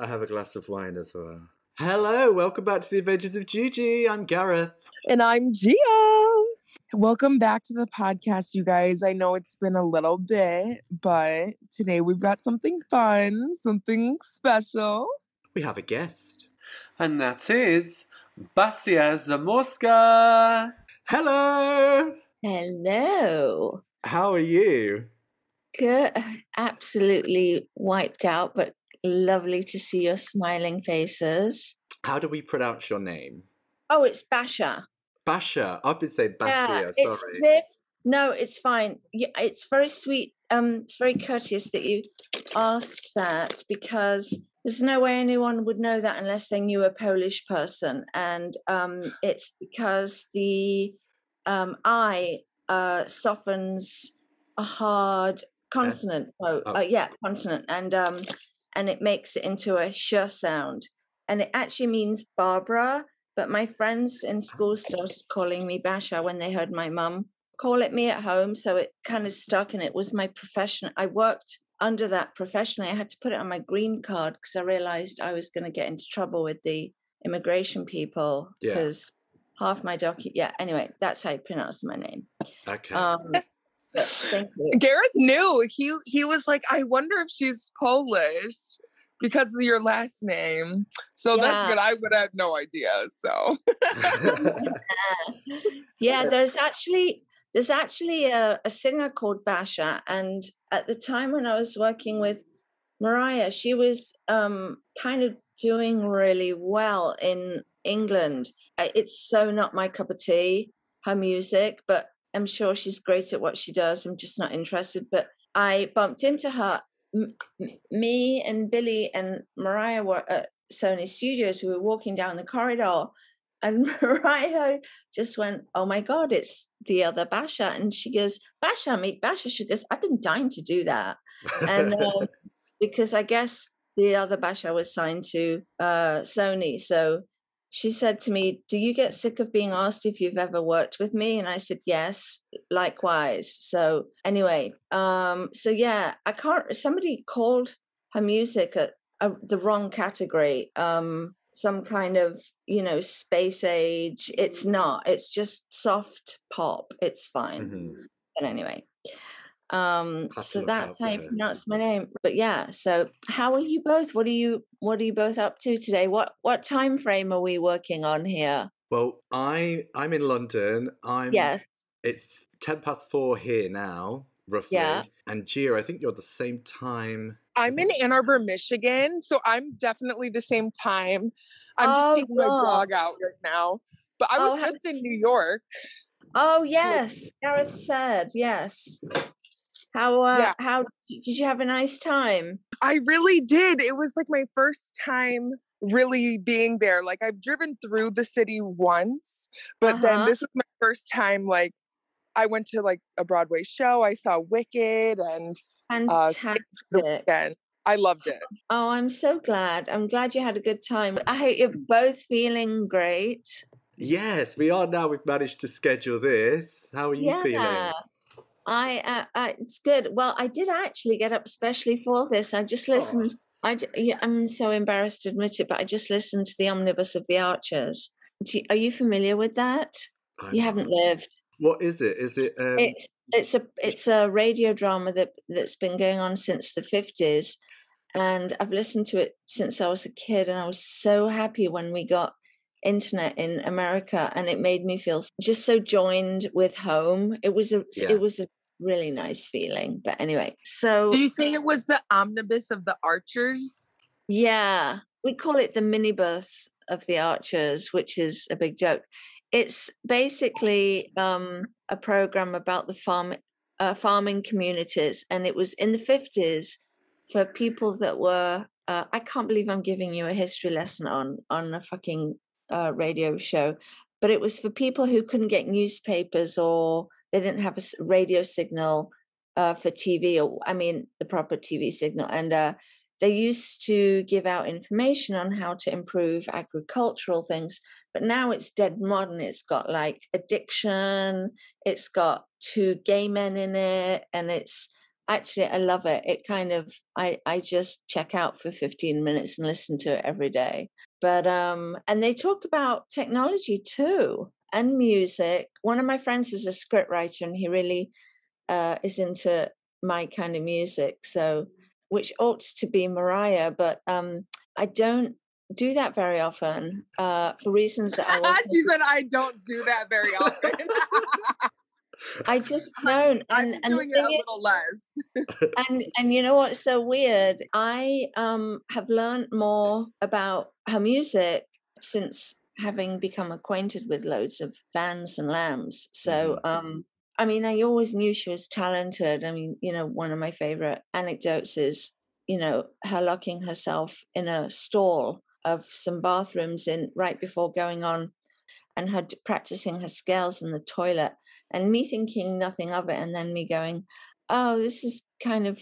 I have a glass of wine as well. Hello, welcome back to the Adventures of Gigi. I'm Gareth. And I'm Gia. Welcome back to the podcast, you guys. I know it's been a little bit, but today we've got something fun, something special. We have a guest. And that is Basia Zamorska. Hello! Hello. How are you? Good. Absolutely wiped out, but lovely to see your smiling faces. How do we pronounce your name? Oh, it's Basha. Basha. I've been saying Yeah, Basia, it's sorry. if no, it's fine. Yeah, it's very sweet. Um, it's very courteous that you asked that because there's no way anyone would know that unless they knew a Polish person, and um, it's because the um I uh softens a hard consonant. Oh, Oh. uh, yeah, consonant, and um, and it makes it into a sh sound, and it actually means Barbara. But my friends in school started calling me Basha when they heard my mum call it me at home. So it kind of stuck and it was my profession. I worked under that professionally. I had to put it on my green card because I realized I was going to get into trouble with the immigration people Yeah. because half my docu Yeah, anyway, that's how you pronounce my name. Okay. Um, thank you. Gareth knew. He he was like, I wonder if she's Polish because of your last name. So that's Yeah. good. I would have no idea. So yeah, there's actually there's actually a, a singer called Basha, and at the time when I was working with Mariah, she was um, kind of doing really well in England. It's so not my cup of tea, her music, but I'm sure she's great at what she does. I'm just not interested. But I bumped into her. M- me and Billy and Mariah were at Sony Studios. We were walking down the corridor, and Mariah just went, "Oh my God, it's the other Basha!" And she goes, "Basha, meet Basha." She goes, "I've been dying to do that," and um, because I guess the other Basha was signed to uh, Sony, so she said to me, "Do you get sick of being asked if you've ever worked with me?" And I said, "Yes, likewise." So anyway, um, so yeah, I can't. Somebody called her music a, a, the wrong category. Um, some kind of you know space age. It's not. It's just soft pop. It's fine. Mhm. But anyway. Um, so that's how you pronounce my name. But yeah, so how are you both? What are you what are you both up to today? What what time frame are we working on here? Well, I I'm in London. I'm Yes. It's ten past four here now, roughly. Yeah. And Gia, I think you're the same time. I'm in Ann Arbor, Michigan. So I'm definitely the same time. I'm Oh, just taking my God. dog out right now. But I was Oh, just in New York. Oh yes, Gareth said yes. How uh, Yeah. how did you have a nice time? I really did. It was like my first time really being there. Like I've driven through the city once, but then Uh-huh. this was my first time like I went to like a Broadway show. I saw Wicked and uh Fantastic. the weekend. I loved it. Oh, I'm so glad. I'm glad you had a good time. I hope you're both feeling great. Yes, we are now. We've managed to schedule this. How are you feeling? I uh, uh, it's good. Well, I did actually get up specially for this. I just Oh. listened. I j- yeah, I'm so embarrassed to admit it, but I just listened to the omnibus of the Archers. You- are you familiar with that? I'm You haven't lived. What is it? Is it? Um, It's it's a it's a radio drama that that's been going on since the fifties, and I've listened to it since I was a kid, and I was so happy when we got internet in America, and it made me feel just so joined with home. It was a Yeah. it was a really nice feeling. But anyway, so Did you say it was the omnibus of the Archers? Yeah, we call it the minibus of the Archers, which is a big joke. It's basically um, a program about the farm uh, farming communities, and it was in the fifties for people that were. Uh, I can't believe I'm giving you a history lesson on on a fucking uh, radio show, but it was for people who couldn't get newspapers or they didn't have a radio signal uh, for TV, or I mean the proper TV signal, and uh, they used to give out information on how to improve agricultural things but now it's dead modern it's got like addiction it's got two gay men in it, and it's actually I love it. It kind of I I just check out for 15 minutes and listen to it every day. But um and they talk about technology too and music. One of my friends is a scriptwriter and he really uh is into my kind of music. So which ought to be Mariah, but um I don't do that very often uh for reasons that I she said, I don't do that very often. I just don't. And and the doing it a thing is, less. and and you know what's so weird? I um have learned more about her music since having become acquainted with loads of bands and lambs. So um I mean I always knew she was talented. I mean, you know, one of my favorite anecdotes is, you know, her locking herself in a stall of some bathrooms in right before going on and her practicing her scales in the toilet and me thinking nothing of it and then me going oh this is kind of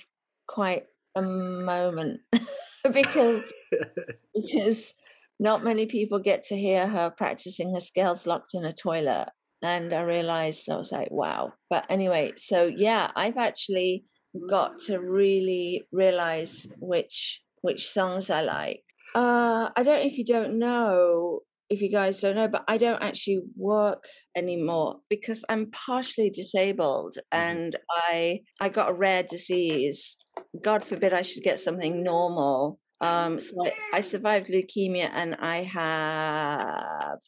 quite a moment because because not many people get to hear her practicing her scales locked in a toilet and i realized i was like wow. But anyway so yeah i've actually got to really realize which which songs i like. Uh i don't know if you don't know if you guys don't know but i don't actually work anymore because i'm partially disabled and i i got a rare disease. God forbid i should get something normal. Um so i, I survived leukemia and i have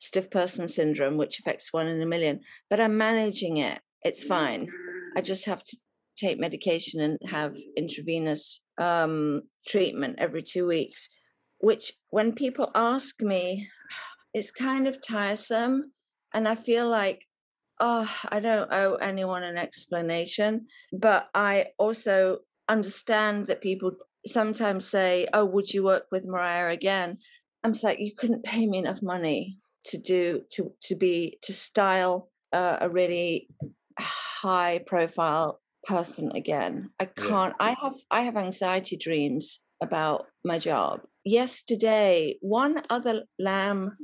stiff person syndrome which affects one in a million but i'm managing it. It's fine. I just have to take medication and have intravenous um treatment every two weeks which when people ask me it's kind of tiresome and i feel like oh i don't owe anyone an explanation. But i also understand that people sometimes say oh would you work with mariah again? I'm just like you couldn't pay me enough money to do to to be to style uh, a really high profile person again. I can't i have i have anxiety dreams about my job. Yesterday one other lamb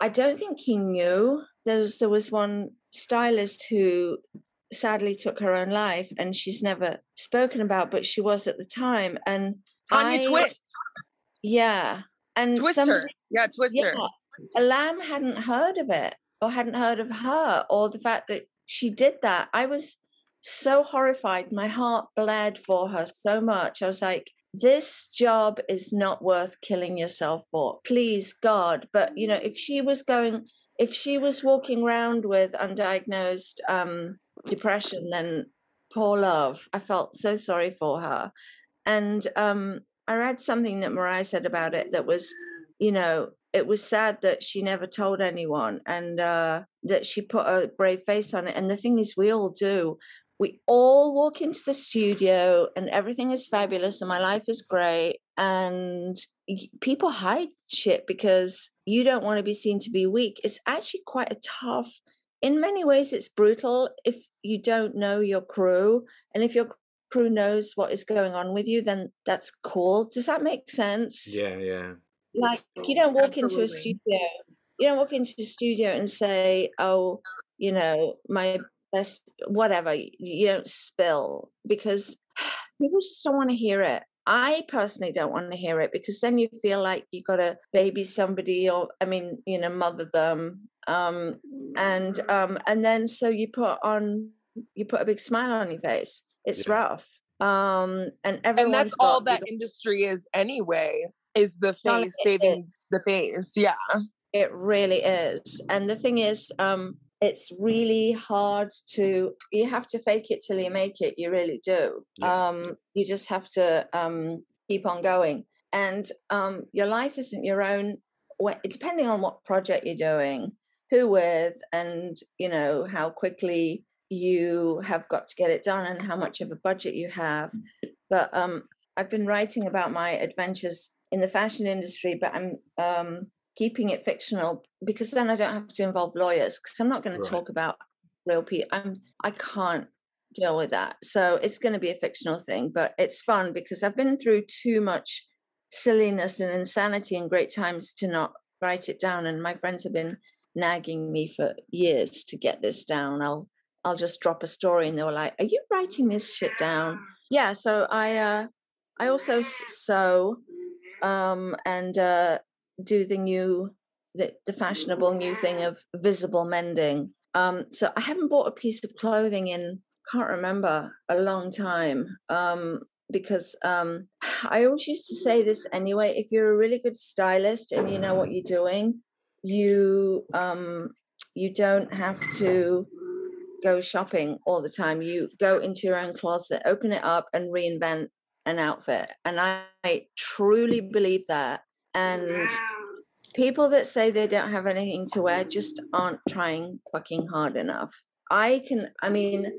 I don't think he knew. There was there was one stylist who sadly took her own life, and she's never spoken about, but she was at the time. And Tanya I- Twist. yeah, and Twister, some- her. Yeah, Twister. yeah, lamb hadn't heard of it, or hadn't heard of her, or the fact that she did that. I was so horrified. My heart bled for her so much. I was like, this job is not worth killing yourself for. Please, God. But, you know, if she was going, if she was walking around with undiagnosed um, depression, then poor love. I felt so sorry for her. And um, I read something that Mariah said about it that was, you know, it was sad that she never told anyone and uh, that she put a brave face on it. And the thing is, we all do we all walk into the studio and everything is fabulous and my life is great and people hide shit because you don't want to be seen to be weak. It's actually quite a tough in many ways it's brutal if you don't know your crew and if your crew knows what is going on with you then that's cool. Does that make sense? Yeah, yeah. like you don't walk into a studio you don't walk into a studio and say oh you know my best whatever you don't spill because people just don't want to hear it i personally don't want to hear it because then you feel like you got to baby somebody or i mean you know mother them um and um and then so you put on you put a big smile on your face it's Yeah. rough um and And everyone's that's all got- that industry is anyway, is the face saving is. the face. Yeah. It really is. And the thing is, um, it's really hard to you have to fake it till you make it. You really do. Yeah. Um, you just have to um keep on going. And um your life isn't your own depending on what project you're doing, who with, and you know, how quickly you have got to get it done and how much of a budget you have. But um I've been writing about my adventures in the fashion industry, but I'm um keeping it fictional because then I don't have to involve lawyers because I'm not going Right. to talk about real people. I'm I can't deal with that. So it's going to be a fictional thing, but it's fun because I've been through too much silliness and insanity and great times to not write it down. And my friends have been nagging me for years to get this down. I'll I'll just drop a story and they were like, Are you writing this shit down? Yeah, so I uh I also sew um and uh do the new the, the fashionable new thing of visible mending. Um so I haven't bought a piece of clothing in can't remember a long time. Um because um I always used to say this anyway, if you're a really good stylist and you know what you're doing, you um you don't have to go shopping all the time. You go into your own closet, open it up, and reinvent an outfit. And I, I truly believe that. And people that say they don't have anything to wear just aren't trying fucking hard enough. I can, I mean,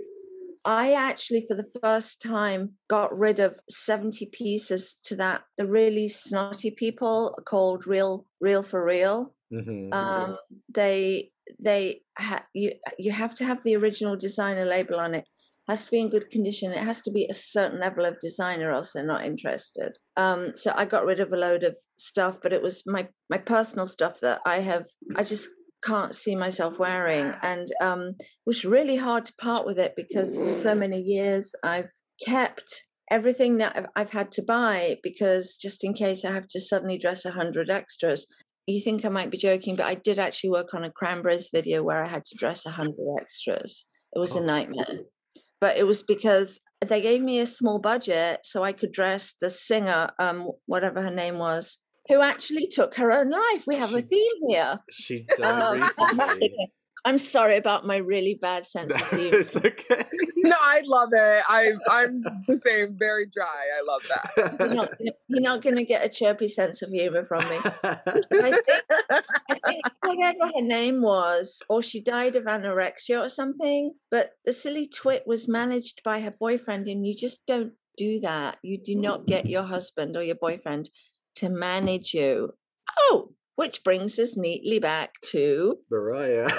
I actually, for the first time, got rid of 70 pieces to that, the really snotty people called Real, Real for Real. Mm-hmm. Um, they they ha- you you have to have the original designer label on it. Has to be in good condition. It has to be a certain level of designer, else they're not interested. Um, so I got rid of a load of stuff, but it was my my personal stuff that I have. I just can't see myself wearing, and um, it was really hard to part with it because for so many years I've kept everything that I've, I've had to buy because just in case I have to suddenly dress a hundred extras, you think I might be joking, but I did actually work on a Cranberries video where I had to dress a hundred extras. It was Oh. a nightmare, but it was because they gave me a small budget so I could dress the singer, um, whatever her name was, who actually took her own life. We have a theme here. She died Um. I'm sorry about my really bad sense of humor. it's okay. No, I love it. I I'm the same, very dry. I love that. You're not, you're not going to get a chirpy sense of humor from me. I think, I think whatever her name was, or she died of anorexia or something. But the silly twit was managed by her boyfriend, and you just don't do that. You do not get your husband or your boyfriend to manage you. Oh, which brings us neatly back to Mariah.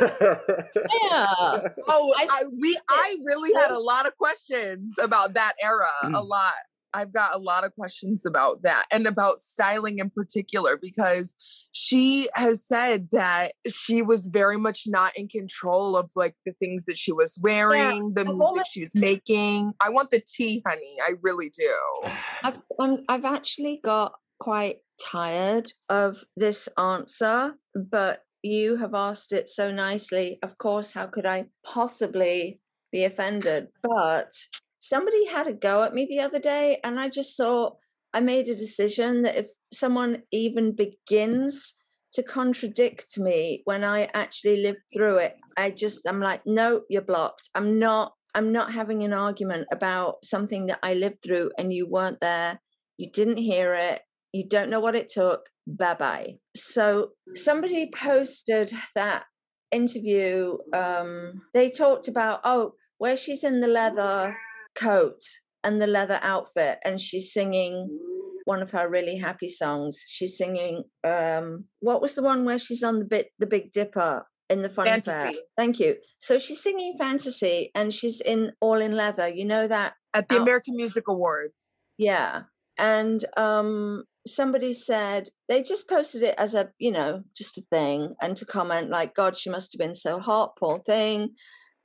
yeah. Oh, I I, we I it's really had a lot of questions about that era. a mm. lot. I've got a lot of questions about that and about styling in particular because she has said that she was very much not in control of like the things that she was wearing, the I've music she was making. I want the tea, honey. I really do. I've I'm, I've actually got quite tired of this answer, but you have asked it so nicely. Of course, how could I possibly be offended? But somebody had a go at me the other day, and I just thought I made a decision that if someone even begins to contradict me when I actually lived through it, I just I'm like, no, you're blocked. I'm not I'm not having an argument about something that I lived through and you weren't there. You didn't hear it. You don't know what it took. Bye bye. So somebody posted that interview. Um, they talked about, oh, where she's in the leather coat and the leather outfit and she's singing one of her really happy songs. She's singing um what was the one where she's on the bit the Big Dipper in the fun fair? Fantasy. Thank you. So she's singing fantasy and she's in all in leather. You know that At the Out- American Music Awards. yeah. And um somebody said they just posted it as a, you know, just a thing and to comment like, God, she must have been so hot, poor thing.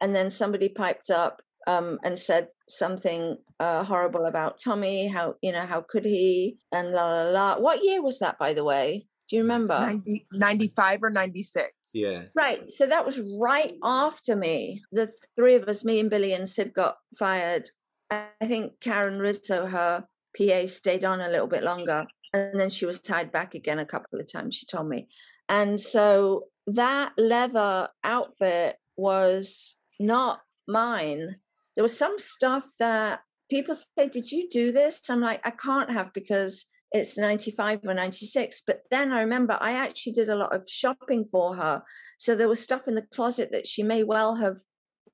And then somebody piped up um and said something uh horrible about Tommy, how you know, how could he and la la la. What year was that by the way? Do you remember? 90, 95 or 96. yeah. Right. So that was right after me. The three of us, me and Billy and Sid, got fired. I think Karen Rizzo, her PA, stayed on a little bit longer. And then she was tied back again a couple of times, she told me. And so that leather outfit was not mine. There was some stuff that people say, Did you do this? I'm like, I can't have because it's 95 or 96. But then I remember I actually did a lot of shopping for her. So there was stuff in the closet that she may well have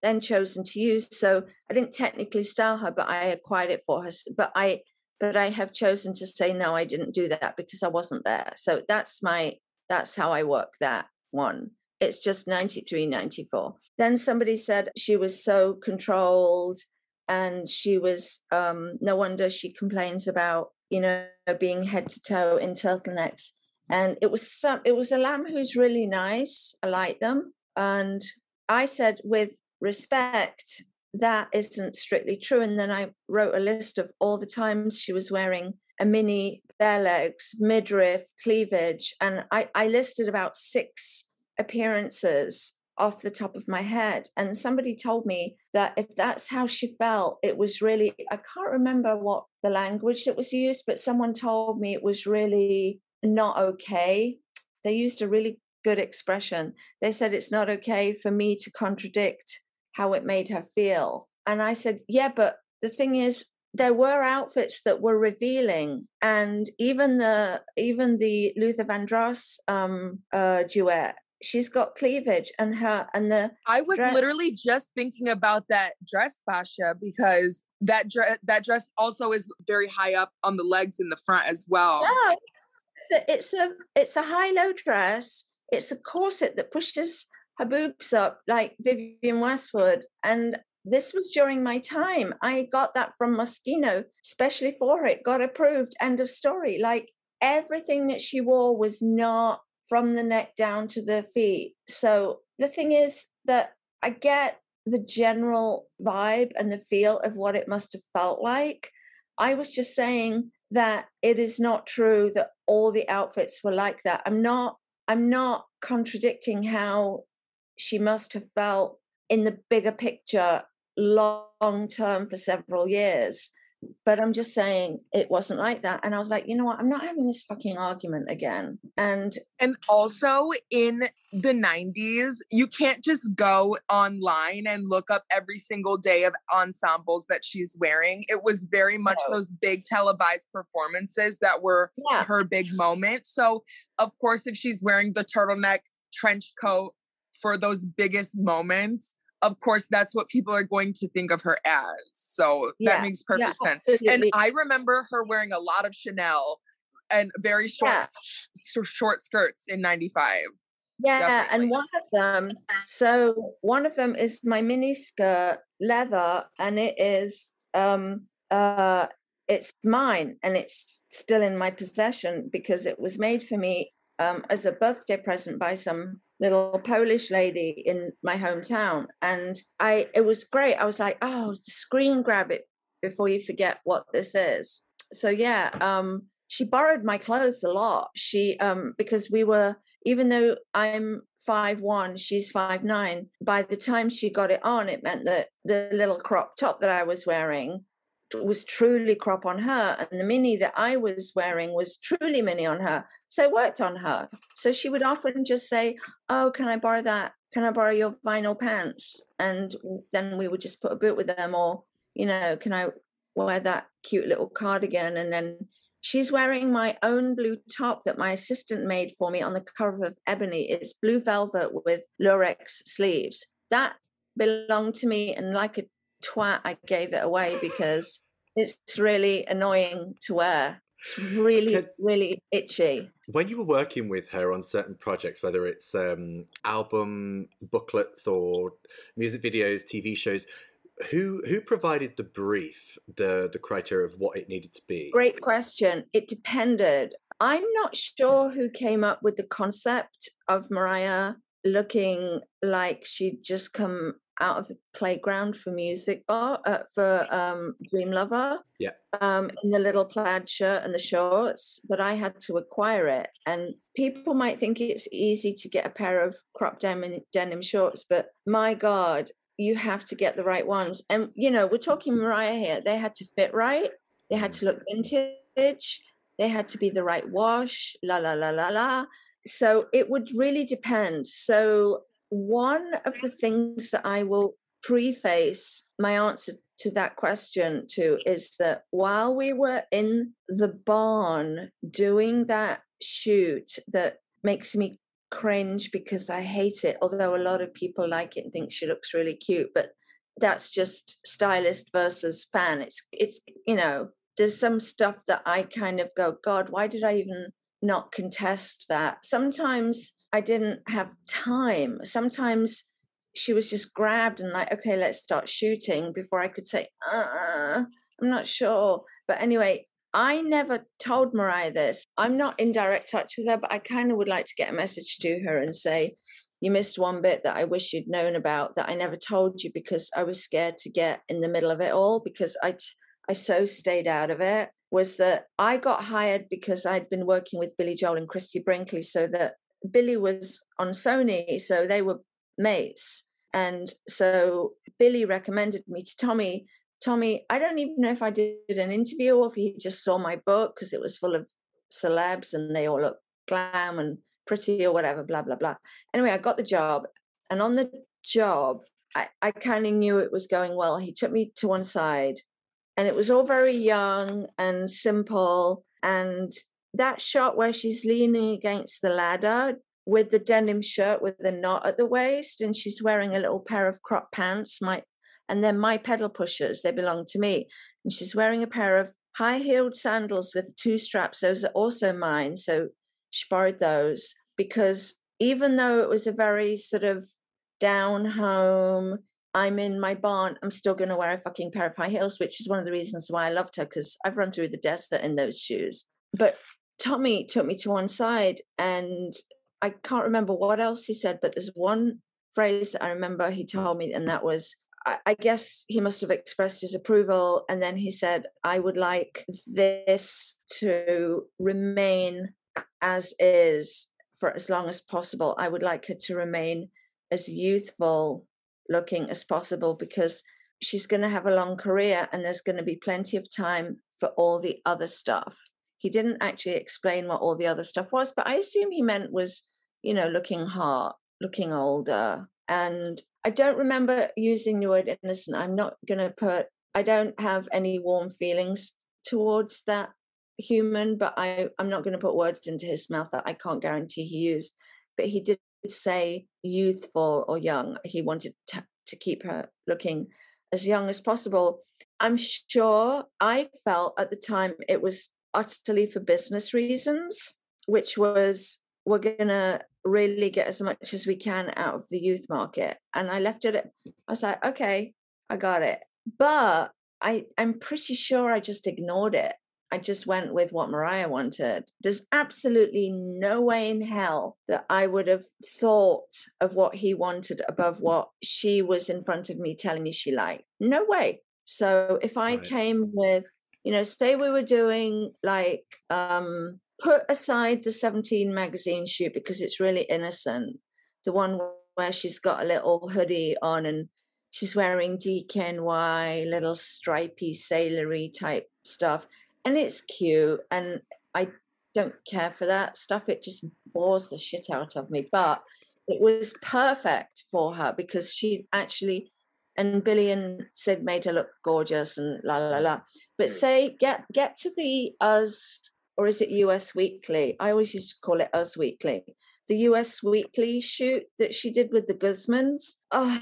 then chosen to use. So I didn't technically style her, but I acquired it for her. But I but I have chosen to say no, I didn't do that because I wasn't there. So that's my that's how I work that one. It's just 93, 94. Then somebody said she was so controlled and she was um no wonder she complains about you know being head to toe in turtlenecks and it was some it was a lamb who's really nice i like them and i said with respect, that isn't strictly true. And then I wrote a list of all the times she was wearing a mini bare legs, midriff, cleavage. And I, I listed about six appearances off the top of my head. And somebody told me that if that's how she felt, it was really, I can't remember what the language that was used, but someone told me it was really not okay. They used a really good expression. They said it's not okay for me to contradict how it made her feel. And I said, yeah, but the thing is, there were outfits that were revealing, and even the even the Luther Vandross um, uh, duet she's got cleavage and her and the I was dress- literally just thinking about that dress, Basha, because that dress that dress also is very high up on the legs in the front as well. yeah, it's a, it's a it's a high low dress it's a corset that pushes her boobs up like vivienne westwood and this was during my time i got that from moschino especially for it got approved end of story like everything that she wore was not from the neck down to the feet. So the thing is that I get the general vibe and the feel of what it must have felt like. I was just saying that it is not true that all the outfits were like that. I'm not I'm not contradicting how she must have felt in the bigger picture long term for several years but I'm just saying it wasn't like that. And I was like, you know what? I'm not having this fucking argument again. And and also in the 90s, you can't just go online and look up every single day of ensembles that she's wearing. It was very much no. those big televised performances that were yeah. her big moment. So, of course, if she's wearing the turtleneck trench coat for those biggest moments, of course that's what people are going to think of her as so yeah, that makes perfect yeah, sense absolutely. and i remember her wearing a lot of chanel and very short yeah. sh- short skirts in 95 yeah Definitely. and one of them so one of them is my mini skirt leather and it is um uh it's mine and it's still in my possession because it was made for me um, as a birthday present by some little Polish lady in my hometown. And I it was great. I was like, oh, screen grab it before you forget what this is. So yeah, um, she borrowed my clothes a lot. She um because we were even though I'm five one, she's five nine. By the time she got it on, it meant that the little crop top that I was wearing was truly crop on her and the mini that i was wearing was truly mini on her so it worked on her. So she would often just say oh can i borrow that? Can i borrow your vinyl pants? And then we would just put a boot with them or you know can i wear that cute little cardigan? And then she's wearing my own blue top that my assistant made for me on the cover of ebony. It's blue velvet with lurex sleeves. That belonged to me and like a twat, I gave it away because it's really annoying to wear. It's really, Could, really itchy. When you were working with her on certain projects, whether it's um, album booklets or music videos, TV shows, who who provided the brief, the the criteria of what it needed to be? Great question. It depended. I'm not sure who came up with the concept of Mariah looking like she'd just come out of the playground for music bar uh, for um, Dream Lover. Yeah. Um, in the little plaid shirt and the shorts, but I had to acquire it. And people might think it's easy to get a pair of crop denim, denim shorts, but my God, you have to get the right ones. And you know, we're talking Mariah here. They had to fit right. They had to look vintage. They had to be the right wash. La la la la la. So it would really depend. So one of the things that I will preface my answer to that question to is that while we were in the barn doing that shoot that makes me cringe because I hate it, although a lot of people like it and think she looks really cute, but that's just stylist versus fan. It's it's you know, there's some stuff that I kind of go, God, why did I even not contest that? Sometimes I didn't have time. Sometimes she was just grabbed and like, okay, let's start shooting before I could say, uh, I'm not sure. But anyway, I never told Mariah this. I'm not in direct touch with her, but I kind of would like to get a message to her and say, you missed one bit that I wish you'd known about that I never told you because I was scared to get in the middle of it all because I, I so stayed out of it was that I got hired because I'd been working with Billy Joel and Christie Brinkley so that Billy was on Sony, so they were mates. And so Billy recommended me to Tommy. Tommy, I don't even know if I did an interview or if he just saw my book because it was full of celebs and they all look glam and pretty or whatever, blah, blah, blah. Anyway, I got the job. And on the job, I, I kind of knew it was going well. He took me to one side and it was all very young and simple. And that shot where she's leaning against the ladder with the denim shirt with the knot at the waist and she's wearing a little pair of crop pants my and then my pedal pushers they belong to me. And she's wearing a pair of high heeled sandals with two straps those are also mine so she borrowed those because even though it was a very sort of down home i'm in my barn i'm still going to wear a fucking pair of high heels which is one of the reasons why i loved her because i've run through the desert in those shoes. But tommy took me to one side and I can't remember what else he said, but there's one phrase I remember he told me, and that was, I, I guess he must have expressed his approval. And then he said, I would like this to remain as is for as long as possible. I would like her to remain as youthful looking as possible because she's going to have a long career and there's going to be plenty of time for all the other stuff. He didn't actually explain what all the other stuff was, but I assume he meant was, you know, looking hot, looking older. And I don't remember using the word innocent. I'm not going to put, I don't have any warm feelings towards that human, but I, I'm not going to put words into his mouth that I can't guarantee he used. But he did say youthful or young. He wanted to, to keep her looking as young as possible. I'm sure I felt at the time it was utterly for business reasons, which was we're going to really get as much as we can out of the youth market. And I left it at, I was like, okay, I got it. But I, I'm pretty sure I just ignored it. I just went with what Mariah wanted. There's absolutely no way in hell that I would have thought of what he wanted above what she was in front of me telling me she liked. No way. So if I right. came with you know say we were doing like um put aside the 17 magazine shoot because it's really innocent the one where she's got a little hoodie on and she's wearing DKNY little stripy sailory type stuff and it's cute and i don't care for that stuff it just bores the shit out of me but it was perfect for her because she actually and Billy and Sid made her look gorgeous and la la la. But say get get to the Us or is it US Weekly? I always used to call it Us Weekly. The US Weekly shoot that she did with the Guzmans. Oh,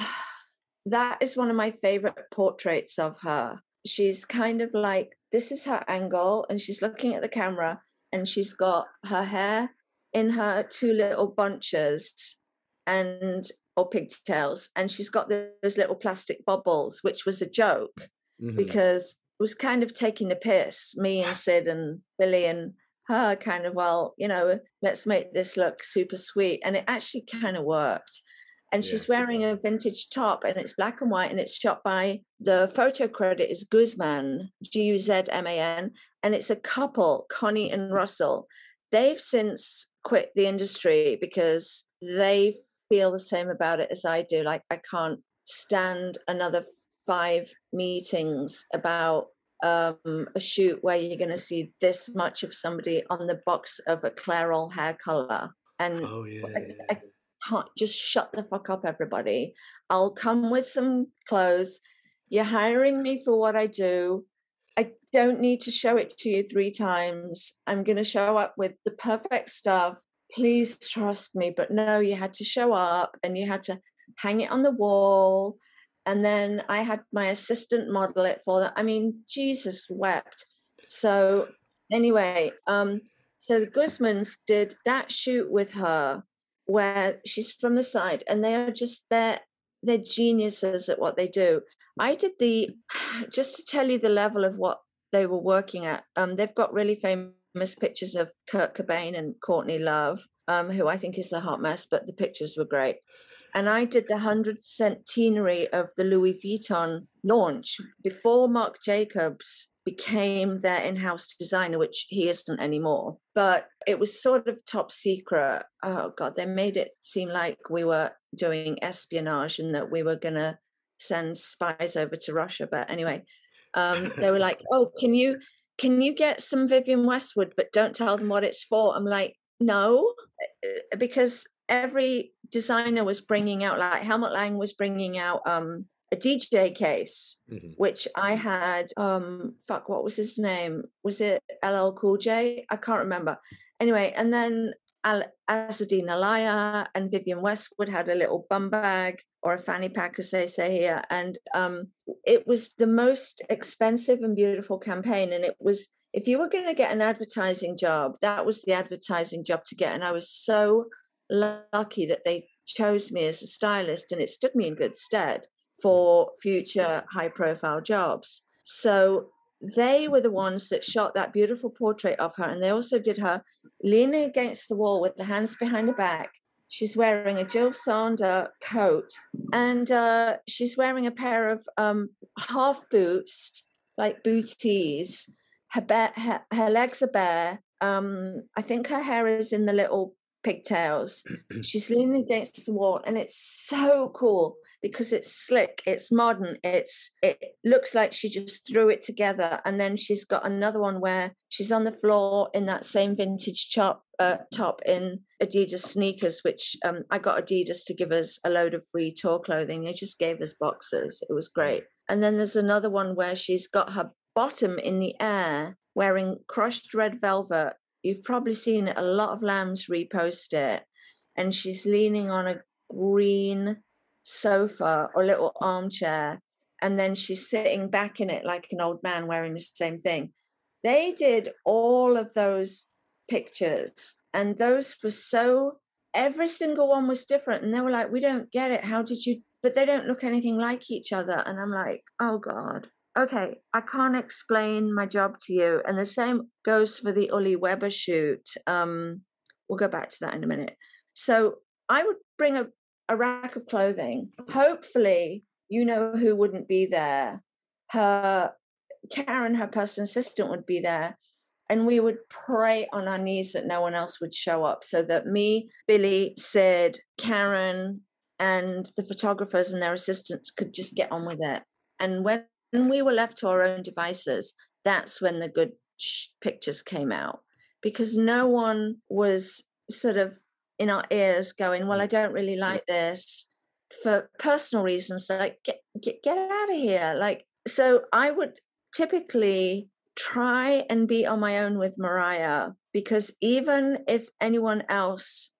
that is one of my favorite portraits of her. She's kind of like this is her angle, and she's looking at the camera, and she's got her hair in her two little bunches and or pigtails, and she's got those little plastic bubbles, which was a joke mm-hmm. because was kind of taking the piss. Me and Sid and Billy and her kind of well, you know, let's make this look super sweet, and it actually kind of worked. And yeah. she's wearing a vintage top, and it's black and white, and it's shot by the photo credit is Guzman, G U Z M A N, and it's a couple, Connie and Russell. They've since quit the industry because they feel the same about it as I do. Like I can't stand another five meetings about um, a shoot where you're going to see this much of somebody on the box of a Clairol hair color, and oh, yeah, I, I can't just shut the fuck up, everybody. I'll come with some clothes. You're hiring me for what I do. I don't need to show it to you three times. I'm going to show up with the perfect stuff please trust me. But no, you had to show up and you had to hang it on the wall. And then I had my assistant model it for them. I mean, Jesus wept. So anyway, um, so the Guzmans did that shoot with her where she's from the side and they are just they're they're geniuses at what they do. I did the just to tell you the level of what they were working at. Um, they've got really famous pictures of Kurt Cobain and Courtney Love. um, who I think is a hot mess, but the pictures were great. And I did the 100 centenary of the Louis Vuitton launch before Marc Jacobs became their in-house designer which he isn't anymore. But it was sort of top secret. Oh god they made it seem like we were doing espionage and that we were going to send spies over to russia. But anyway um, they were like oh can you can you get some vivienne westwood but don't tell them what it's for? I'm like no uh, because every designer was bringing out like helmut lang was bringing out um a DJ case, mm-hmm. which I had. Um, fuck, what was his name? Was it LL Cool J? I can't remember. Anyway, and then Al- Azzedine Alaïa and Vivienne Westwood had a little bum bag or a fanny pack, as they say here, and um, it was the most expensive and beautiful campaign. And it was, if you were going to get an advertising job, that was the advertising job to get. And I was so lucky that they chose me as a stylist, and it stood me in good stead for future high profile jobs. So they were the ones that shot that beautiful portrait of her. And they also did her leaning against the wall with the hands behind her back. She's wearing a Jil Sander coat and uh, she's wearing a pair of um, half boots, like booties. Her, ba- her, her legs are bare. Um, I think her hair is in the little pigtails. She's leaning against the wall, and it's so cool because it's slick, it's modern, it's it looks like she just threw it together. And then she's got another one where she's on the floor in that same vintage top uh, top in Adidas sneakers, which um, I got Adidas to give us a load of free tour clothing. They just gave us boxes. It was great. And then there's another one where she's got her bottom in the air wearing crushed red velvet You've probably seen. A lot of lambs repost it. And she's leaning on a green sofa or little armchair. And then she's sitting back in it like an old man wearing the same thing. They did all of those pictures. And those were so, every single one was different. And they were like, we don't get it. How did you? But they don't look anything like each other. And I'm like, oh God okay, I can't explain my job to you. And the same goes for the Uli Weber shoot. Um, we'll go back to that in a minute. So I would bring a, a rack of clothing. Hopefully, you know who wouldn't be there. Her Karen, her personal assistant, would be there. And we would pray on our knees that no one else would show up so that me, Billy, Sid, Karen, and the photographers and their assistants could just get on with it. And when when we were left to our own devices, that's when the good sh- pictures came out because no one was sort of in our ears going, Well, I mm. don't really like this for personal reasons. Like, get, get, get out of here. Like, so I would typically try and be on my own with Mariah because even if anyone else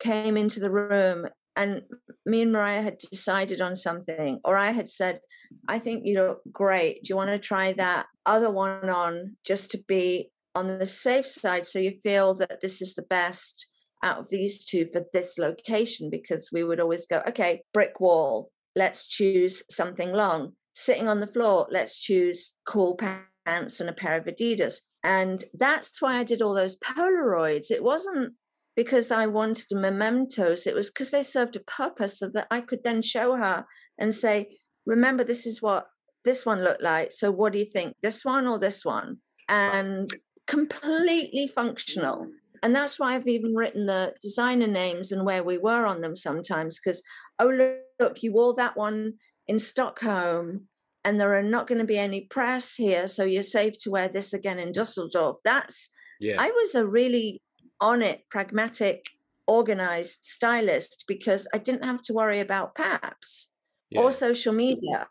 came into the room and me and Mariah had decided on something, or I had said, I think you look great. Do you want to try that other one on just to be on the safe side so you feel that this is the best out of these two for this location? Because we would always go, okay, brick wall, let's choose something long. Sitting on the floor, let's choose cool pants and a pair of Adidas. And that's why I did all those Polaroids. It wasn't because I wanted mementos, it was because they served a purpose so that I could then show her and say, remember this is what this one looked like so what do you think this one or this one? And completely functional. And that's why i've even written the designer names and where we were on them sometimes because oh look, look you wore that one in stockholm and there are not going to be any press here so you're safe to wear this again in dusseldorf. That's yeah. I was a really on it pragmatic organized stylist because i didn't have to worry about paps yeah. or social media.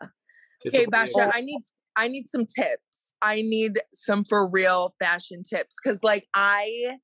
Okay, Basha, I need I need some tips. I need some for real fashion tips because like I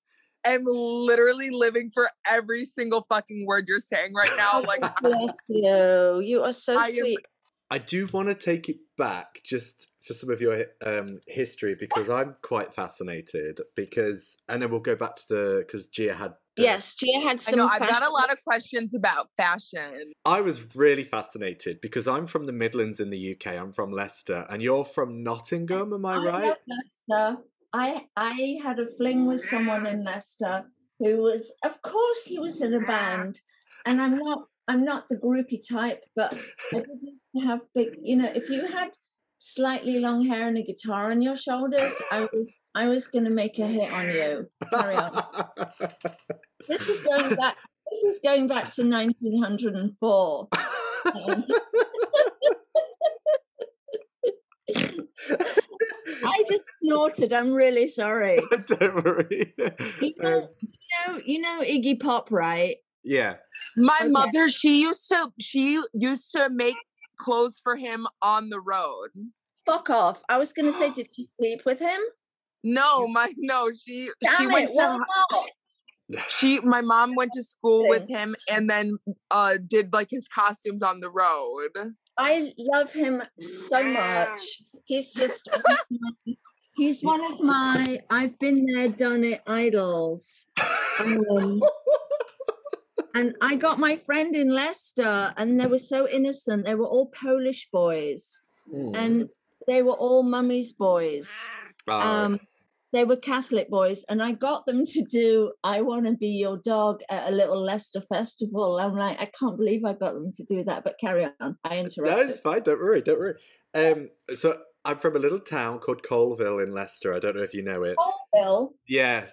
am literally living for every single fucking word you're saying right now. Like bless you. You are so I sweet. Am, I do want to take it back just for some of your um, history because I'm quite fascinated because and then we'll go back to the because Gia had Yes, Gia had some. I know, I've got a lot of questions about fashion. I was really fascinated because I'm from the Midlands in the UK. I'm from Leicester, and you're from Nottingham. Am I, I right? Leicester. I I had a fling with someone in Leicester who was, of course, he was in a band, and I'm not. I'm not the groupie type, but I did have big. You know, if you had slightly long hair and a guitar on your shoulders, I was I was going to make a hit on you. Carry on. This is going back. This is going back to 1904. I just snorted. I'm really sorry. Don't worry. You know, Um, you know, you know Iggy Pop, right? yeah. My Okay. mother, she used to she used to make clothes for him on the road. Fuck off. I was going to say, did you sleep with him? No, my no, she she Damn went it. to Well, hi- no. she my mom went to school with him and then uh did like his costumes on the road. I love him so much. He's just he's one of my I've been there, done it idols. Um, and I got my friend in Leicester, and they were so innocent. They were all Polish boys, Mm. and they were all mummy's boys. Oh, Um, they were Catholic boys, and I got them to do "I Want to Be Your Dog" at a little Leicester festival. I'm like, I can't believe I got them to do that. But carry on. I no, interrupted. it's fine. Don't worry. Don't worry. Um, so I'm from a little town called Coalville in Leicester. I don't know if you know it. Bill. Yes.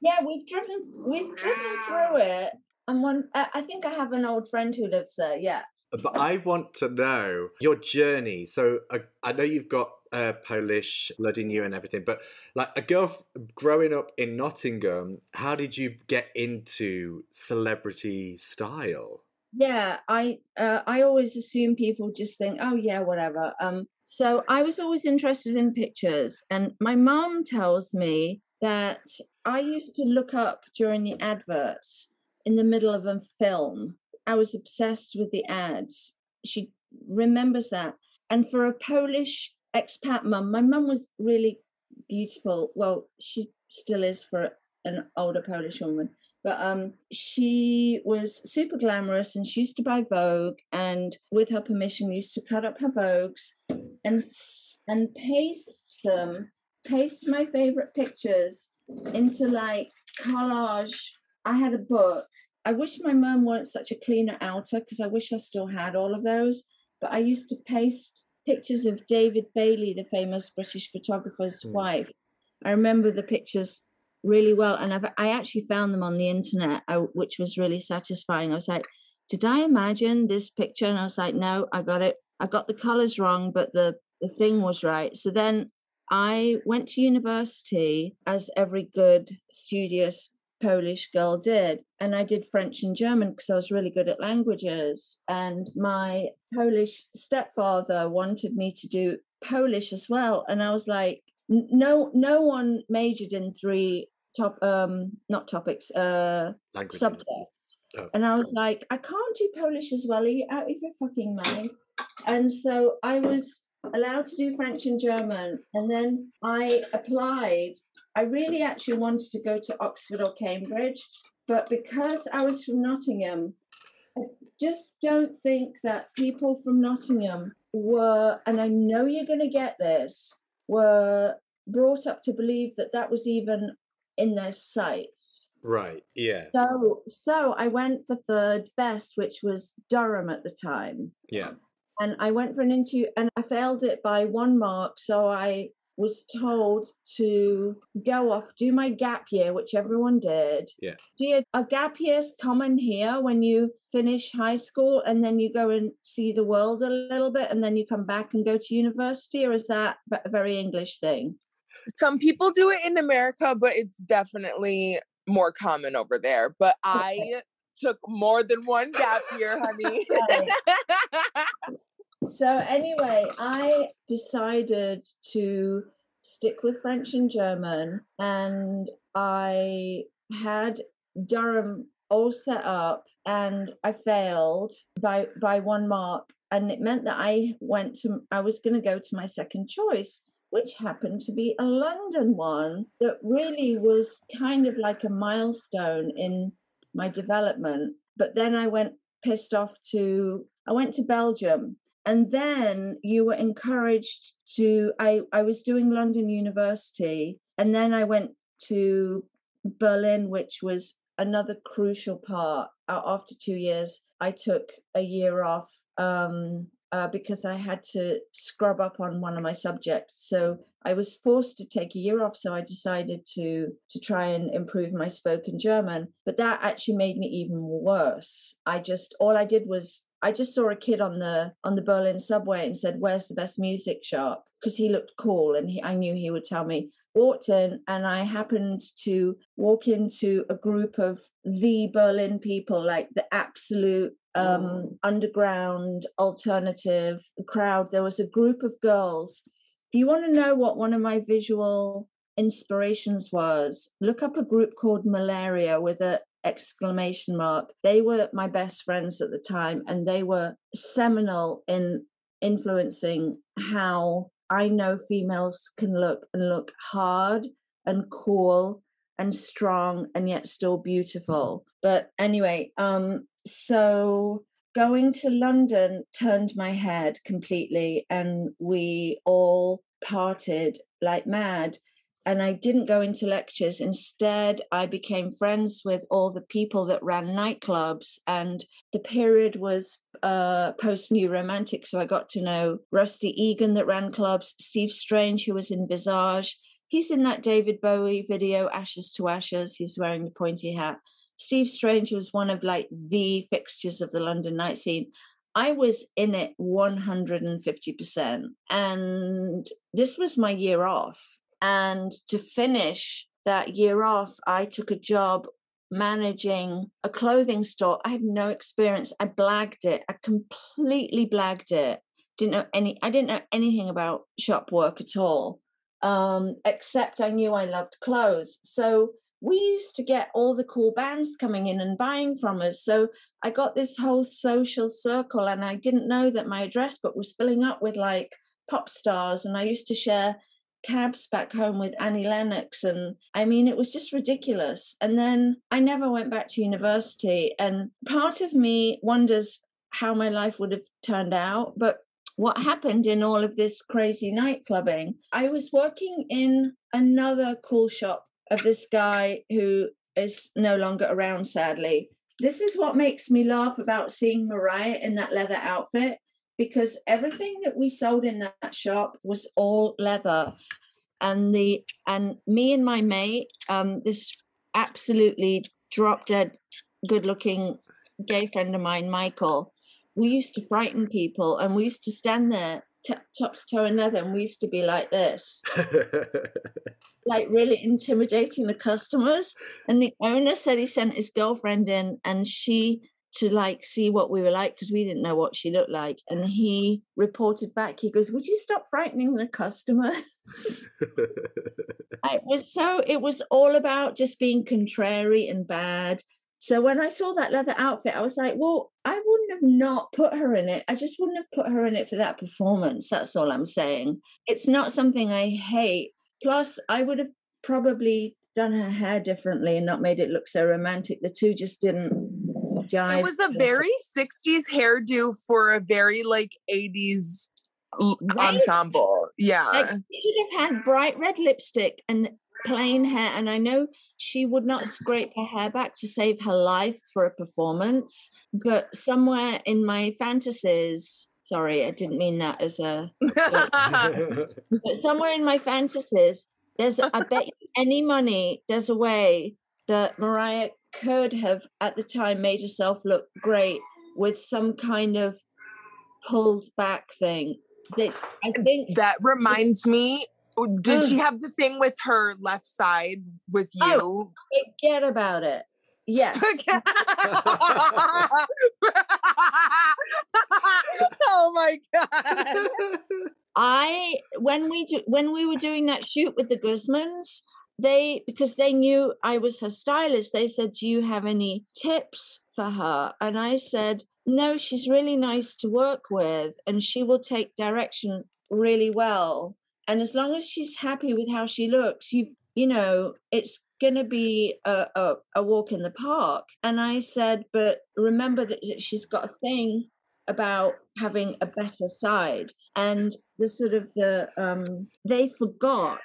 Yeah, we've driven we've driven through it. And one I think I have an old friend who lives there, yeah. But I want to know your journey. So I, I know you've got uh, Polish blood in you and everything, but like a girl f- growing up in Nottingham, how did you get into celebrity style? Yeah, I uh, I always assume people just think, oh yeah, whatever. Um so I was always interested in pictures and my mom tells me that I used to look up during the adverts in the middle of a film. I was obsessed with the ads. She remembers that. And for a Polish expat mum, my mum was really beautiful. Well, she still is for an older Polish woman but um she was super glamorous and she used to buy vogue and with her permission used to cut up her vogues and and paste them paste my favorite pictures into like collage i had a book. I wish my mum weren't such a cleaner outer because i wish i still had all of those but i used to paste pictures of david bailey the famous british photographer's Mm. wife. I remember the pictures really well and I've, i actually found them on the internet I, which was really satisfying. I was like did i imagine this picture? And i was like no i got it i got the colors wrong but the the thing was right. So then i went to university as every good studious polish girl did and i did french and german because i was really good at languages and my polish stepfather wanted me to do polish as well and i was like no no one majored in three top um not topics uh subjects Oh. and i was like i can't do polish as well are you out of your fucking mind and so i was allowed to do french and german and then i applied i really actually wanted to go to oxford or cambridge but because i was from nottingham i just don't think that people from nottingham were and i know you're going to get this were brought up to believe that that was even in their sights. Right. Yeah. So, so I went for third best, which was Durham at the time, Yeah. and I went for an interview and I failed it by one mark. So I was told to go off, do my gap year, which everyone did. Yeah. Do you, are gap years common here when you finish high school and then you go and see the world a little bit and then you come back and go to university, or is that a very English thing? Some people do it in America, but it's definitely more common over there. But I took more than one gap year, honey. So anyway, I decided to stick with French and German, and I had Durham all set up, and I failed by by one mark, and it meant that I went to I was going to go to my second choice, which happened to be a London one that really was kind of like a milestone in my development. But then I went pissed off to I went to Belgium and then you were encouraged to I I was doing London University and then I went to Berlin which was another crucial part. After two years, I took a year off um, uh, because I had to scrub up on one of my subjects. So I was forced to take a year off. So I decided to to try and improve my spoken German. But that actually made me even worse. I just all I did was I just saw a kid on the on the Berlin subway and said, "Where's the best music shop?" Because he looked cool, and he, I knew he would tell me. Walked in, and I happened to walk into a group of the Berlin people, like the absolute um, underground alternative crowd. There was a group of girls. If you want to know what one of my visual inspirations was, look up a group called Malaria with a exclamation mark. They were my best friends at the time, and they were seminal in influencing how I know females can look and look hard and cool and strong and yet still beautiful. But anyway, um, so going to London turned my head completely, and we all parted like mad. And I didn't go into lectures. Instead, I became friends with all the people that ran nightclubs. And the period was uh, post New Romantic. So I got to know Rusty Egan that ran clubs, Steve Strange, who was in Visage. He's in that David Bowie video, Ashes to Ashes. He's wearing the pointy hat. Steve Strange was one of like the fixtures of the London night scene. I was in it 150%. And this was my year off. And to finish that year off, I took a job managing a clothing store. I had no experience. I blagged it. I completely blagged it. Didn't know any I didn't know anything about shop work at all. Um, except I knew I loved clothes. So we used to get all the cool bands coming in and buying from us. So I got this whole social circle, and I didn't know that my address book was filling up with like pop stars. And I used to share cabs back home with Annie Lennox. And I mean, it was just ridiculous. And then I never went back to university. And part of me wonders how my life would have turned out. But what happened in all of this crazy night clubbing, I was working in another cool shop of this guy who is no longer around, sadly. This is what makes me laugh about seeing Mariah in that leather outfit because everything that we sold in that shop was all leather. And the and me and my mate, um, this absolutely drop dead good looking gay friend of mine, Michael, we used to frighten people and we used to stand there t- top to toe in leather and we used to be like this. Like really intimidating the customers. And the owner said he sent his girlfriend in and she to like see what we were like because we didn't know what she looked like and he reported back he goes would you stop frightening the customers it was so it was all about just being contrary and bad so when I saw that leather outfit, I was like, well, I wouldn't have not put her in it. I just wouldn't have put her in it for that performance. That's all I'm saying. It's not something I hate. Plus, I would have probably done her hair differently and not made it look so romantic. The two just didn't jive. It was a very 60s hairdo for a very like 80s right? ensemble. Yeah. Like, she should have had bright red lipstick and plain hair. And I know she would not scrape her hair back to save her life for a performance, but somewhere in my fantasies, sorry, I didn't mean that as a, but somewhere in my fantasies, there's, I bet any money, there's a way that Mariah could have at the time made herself look great with some kind of pulled back thing. That I think that reminds me did mm. she have the thing with her left side with oh, you? Oh, forget about it. Yes. oh my god. I when we do when we were doing that shoot with the Guzmans, they because they knew I was her stylist, they said, Do you have any tips for her? And I said, No, she's really nice to work with and she will take direction really well. And as long as she's happy with how she looks you've you know it's gonna be a, a, a, walk in the park. And i said but remember that she's got a thing about having a better side. And the sort of the um they forgot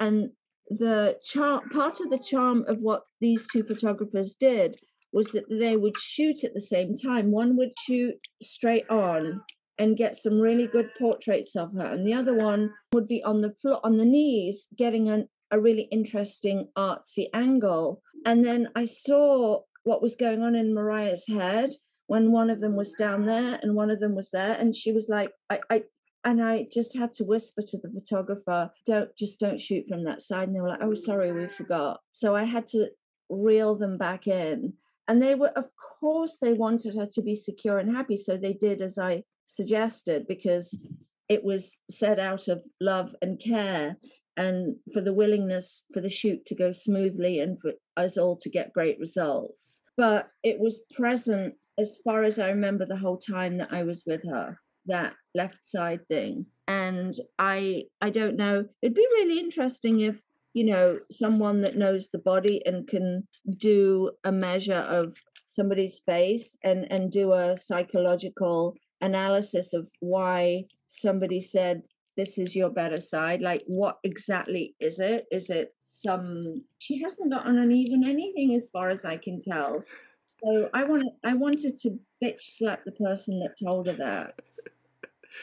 and the charm part of the charm of what these two photographers did was that they would shoot at the same time. One would shoot straight on and get some really good portraits of her, and the other one would be on the floor on the knees, getting an, a really interesting artsy angle. And then I saw what was going on in Mariah's head when one of them was down there and one of them was there, and she was like, I, I and I just had to whisper to the photographer, don't just don't shoot from that side. And they were like, oh, sorry, we forgot. So I had to reel them back in. And they were, of course, they wanted her to be secure and happy. So they did as I suggested because it was set out of love and care and for the willingness for the shoot to go smoothly and for us all to get great results. But it was present as far as I remember the whole time that I was with her that left side thing. And i i don't know it'd be really interesting if you know someone that knows the body and can do a measure of somebody's face and and do a psychological analysis of why somebody said this is your better side. Like what exactly is it? Is it some she hasn't gotten on even anything as far as i can tell. So i wanted i wanted to bitch slap the person that told her that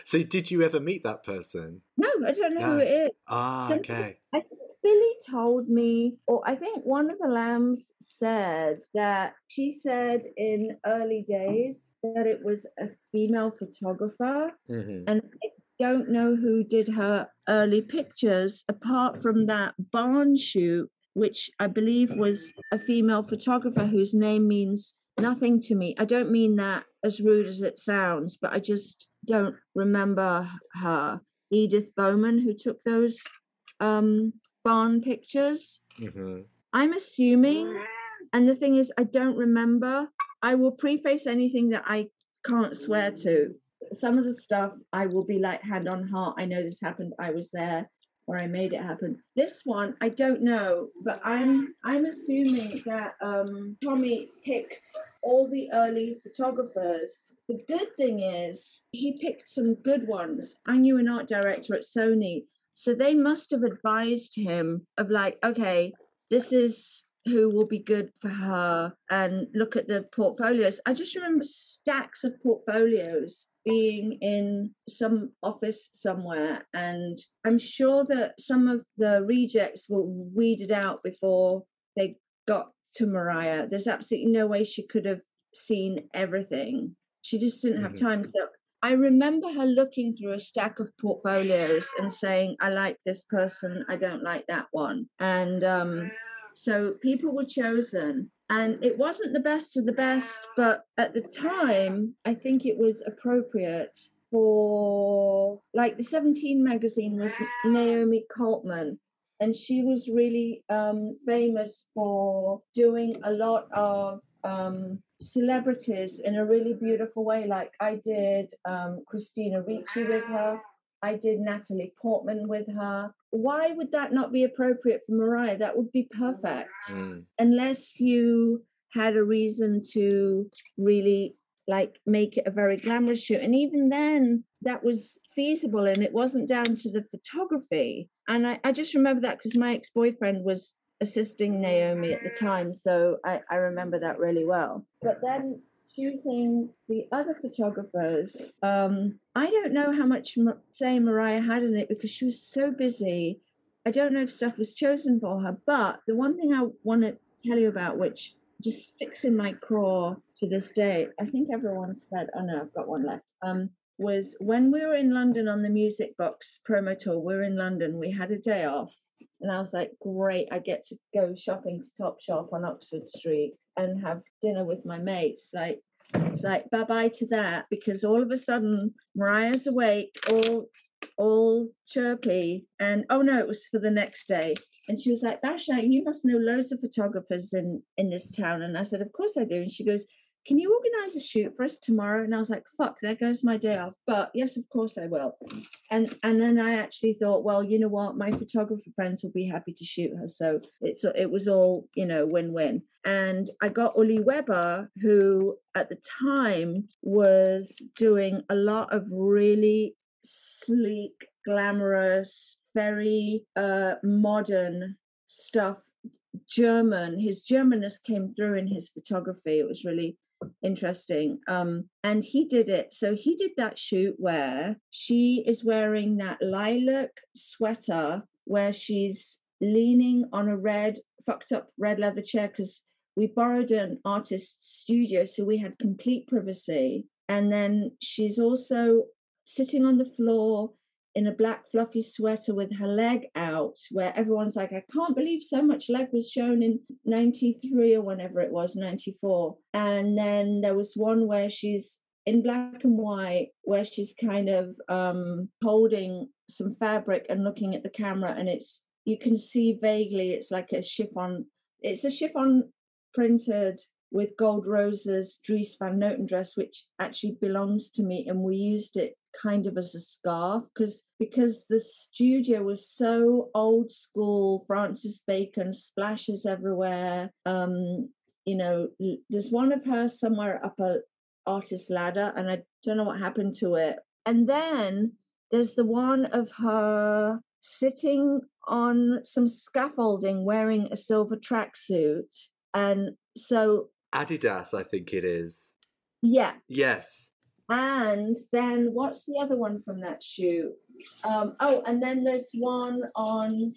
so, did you ever meet that person? No, I don't know no. who it is. Ah, Somebody, okay. I think Billy told me, or I think one of the lambs said that she said in early days that it was a female photographer, mm-hmm. and I don't know who did her early pictures apart from that barn shoot, which I believe was a female photographer whose name means nothing to me. I don't mean that as rude as it sounds, but I just don't remember her. Edith Bowman, who took those um, barn pictures. Mm-hmm. I'm assuming, and the thing is, I don't remember. I will preface anything that I can't swear to. Some of the stuff I will be like hand on heart. I know this happened. I was there or I made it happen. This one, I don't know, but I'm I'm assuming that um, Tommy picked all the early photographers. The good thing is he picked some good ones. I knew an art director at Sony, so they must have advised him of like, okay, this is who will be good for her and look at the portfolios. I just remember stacks of portfolios being in some office somewhere and I'm sure that some of the rejects were weeded out before they got to Mariah. There's absolutely no way she could have seen everything. She just didn't have mm-hmm. time. So I remember her looking through a stack of portfolios and saying, I like this person, I don't like that one. And um so people were chosen. And it wasn't the best of the best, but at the time, I think it was appropriate for, like, the 17 magazine was Naomi Kaltman. And she was really um, famous for doing a lot of um, celebrities in a really beautiful way. Like I did um, Christina Ricci with her. I did Natalie Portman with her. Why would that not be appropriate for Mariah? That would be perfect. Mm. Unless you had a reason to really like make it a very glamorous shoot. And even then, that was feasible and it wasn't down to the photography. And I, I just remember that because my ex boyfriend was assisting Naomi at the time. So I, I remember that really well. But then choosing the other photographers, um, I don't know how much say Mariah had in it because she was so busy. I don't know if stuff was chosen for her, but the one thing I want to tell you about, which just sticks in my craw to this day, I think everyone's fed. Oh no, I've got one left. Um, was when we were in London on the Music Box promo tour. We were in London. We had a day off, and I was like, great, I get to go shopping to Topshop on Oxford Street and have dinner with my mates. Like, it's like bye bye to that because all of a sudden Mariah's awake, all all chirpy, and oh no, it was for the next day. And she was like, Basia, you must know loads of photographers in in this town. And I said, Of course I do. And she goes, can you organize a shoot for us tomorrow? And i was like fuck there goes my day off. But yes of course i will. And and then i actually thought well you know what? My photographer friends will be happy to shoot her. So it's it was all you know win-win. And i got uli weber who at the time was doing a lot of really sleek glamorous very uh modern stuff. German. His Germanness came through in his photography. It was really interesting. Um, and he did it. So he did that shoot where she is wearing that lilac sweater where she's leaning on a red, fucked up red leather chair because we borrowed an artist's studio, so we had complete privacy. And then she's also sitting on the floor in a black fluffy sweater with her leg out, where everyone's like, I can't believe so much leg was shown in 93 or whenever it was, 94. And then there was one where she's in black and white, where she's kind of um, holding some fabric and looking at the camera, and it's you can see vaguely it's like a chiffon. It's a chiffon printed with gold roses Dries van Noten dress, which actually belongs to me, and we used it kind of as a scarf because because the studio was so old school francis bacon splashes everywhere um you know there's one of her somewhere up a artist ladder and i don't know what happened to it. And then there's the one of her sitting on some scaffolding wearing a silver tracksuit and so adidas i think it is. Yeah. Yes and then what's the other one from that shoot? Um, oh, and then there's one on.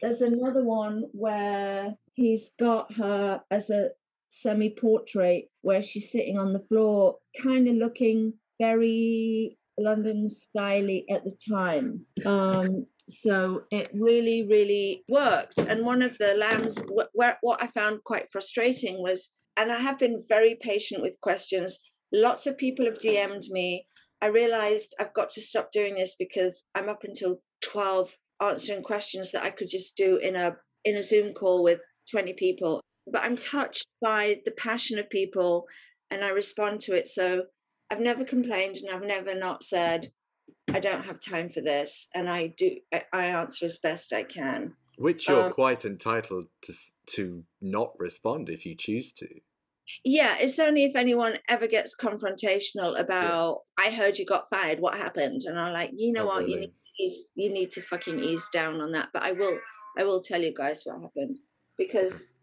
There's another one where he's got her as a semi-portrait where she's sitting on the floor, kind of looking very London styly at the time. Um, so it really, really worked. And one of the lambs, where what I found quite frustrating was, and I have been very patient with questions Lots of people have DM'd me. I realized I've got to stop doing this because I'm up until 12 answering questions that I could just do in a in a Zoom call with 20 people. But I'm touched by the passion of people and I respond to it. So I've never complained and I've never not said I don't have time for this and I do I answer as best I can. Which you're um, quite entitled to to not respond if you choose to. Yeah, it's only if anyone ever gets confrontational about yeah. I heard you got fired, what happened? And I'm like, you know oh, what, really? you need ease, you need to fucking ease down on that. But I will I will tell you guys what happened because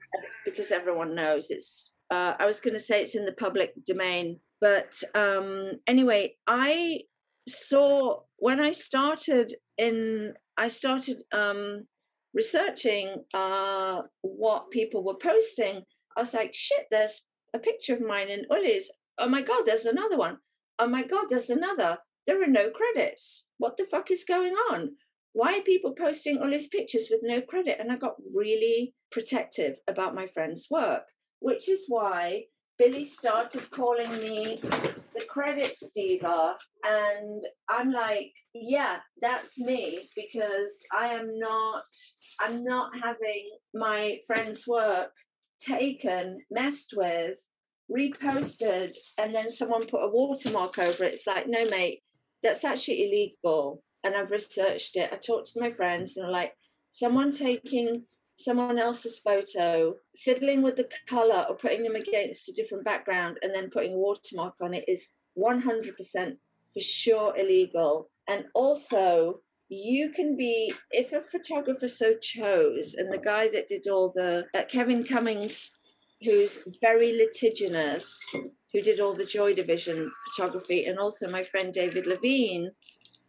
because everyone knows it's uh, I was gonna say it's in the public domain. But um anyway, I saw when I started in I started um researching uh what people were posting I was like, shit, there's a picture of mine in Uli's. Oh my God, there's another one. Oh my God, there's another. There are no credits. What the fuck is going on? Why are people posting Uli's pictures with no credit? And I got really protective about my friend's work, which is why Billy started calling me the credits diva. And I'm like, yeah, that's me because I am not, I'm not having my friend's work taken, messed with, reposted, and then someone put a watermark over it. It's like, no, mate, that's actually illegal. And I've researched it. I talked to my friends, and I'm like, someone taking someone else's photo, fiddling with the color or putting them against a different background, and then putting a watermark on it is 100% for sure illegal. And also, you can be if a photographer so chose and the guy that did all the uh, kevin cummins who's very litigious who did all the joy division photography and also my friend david levine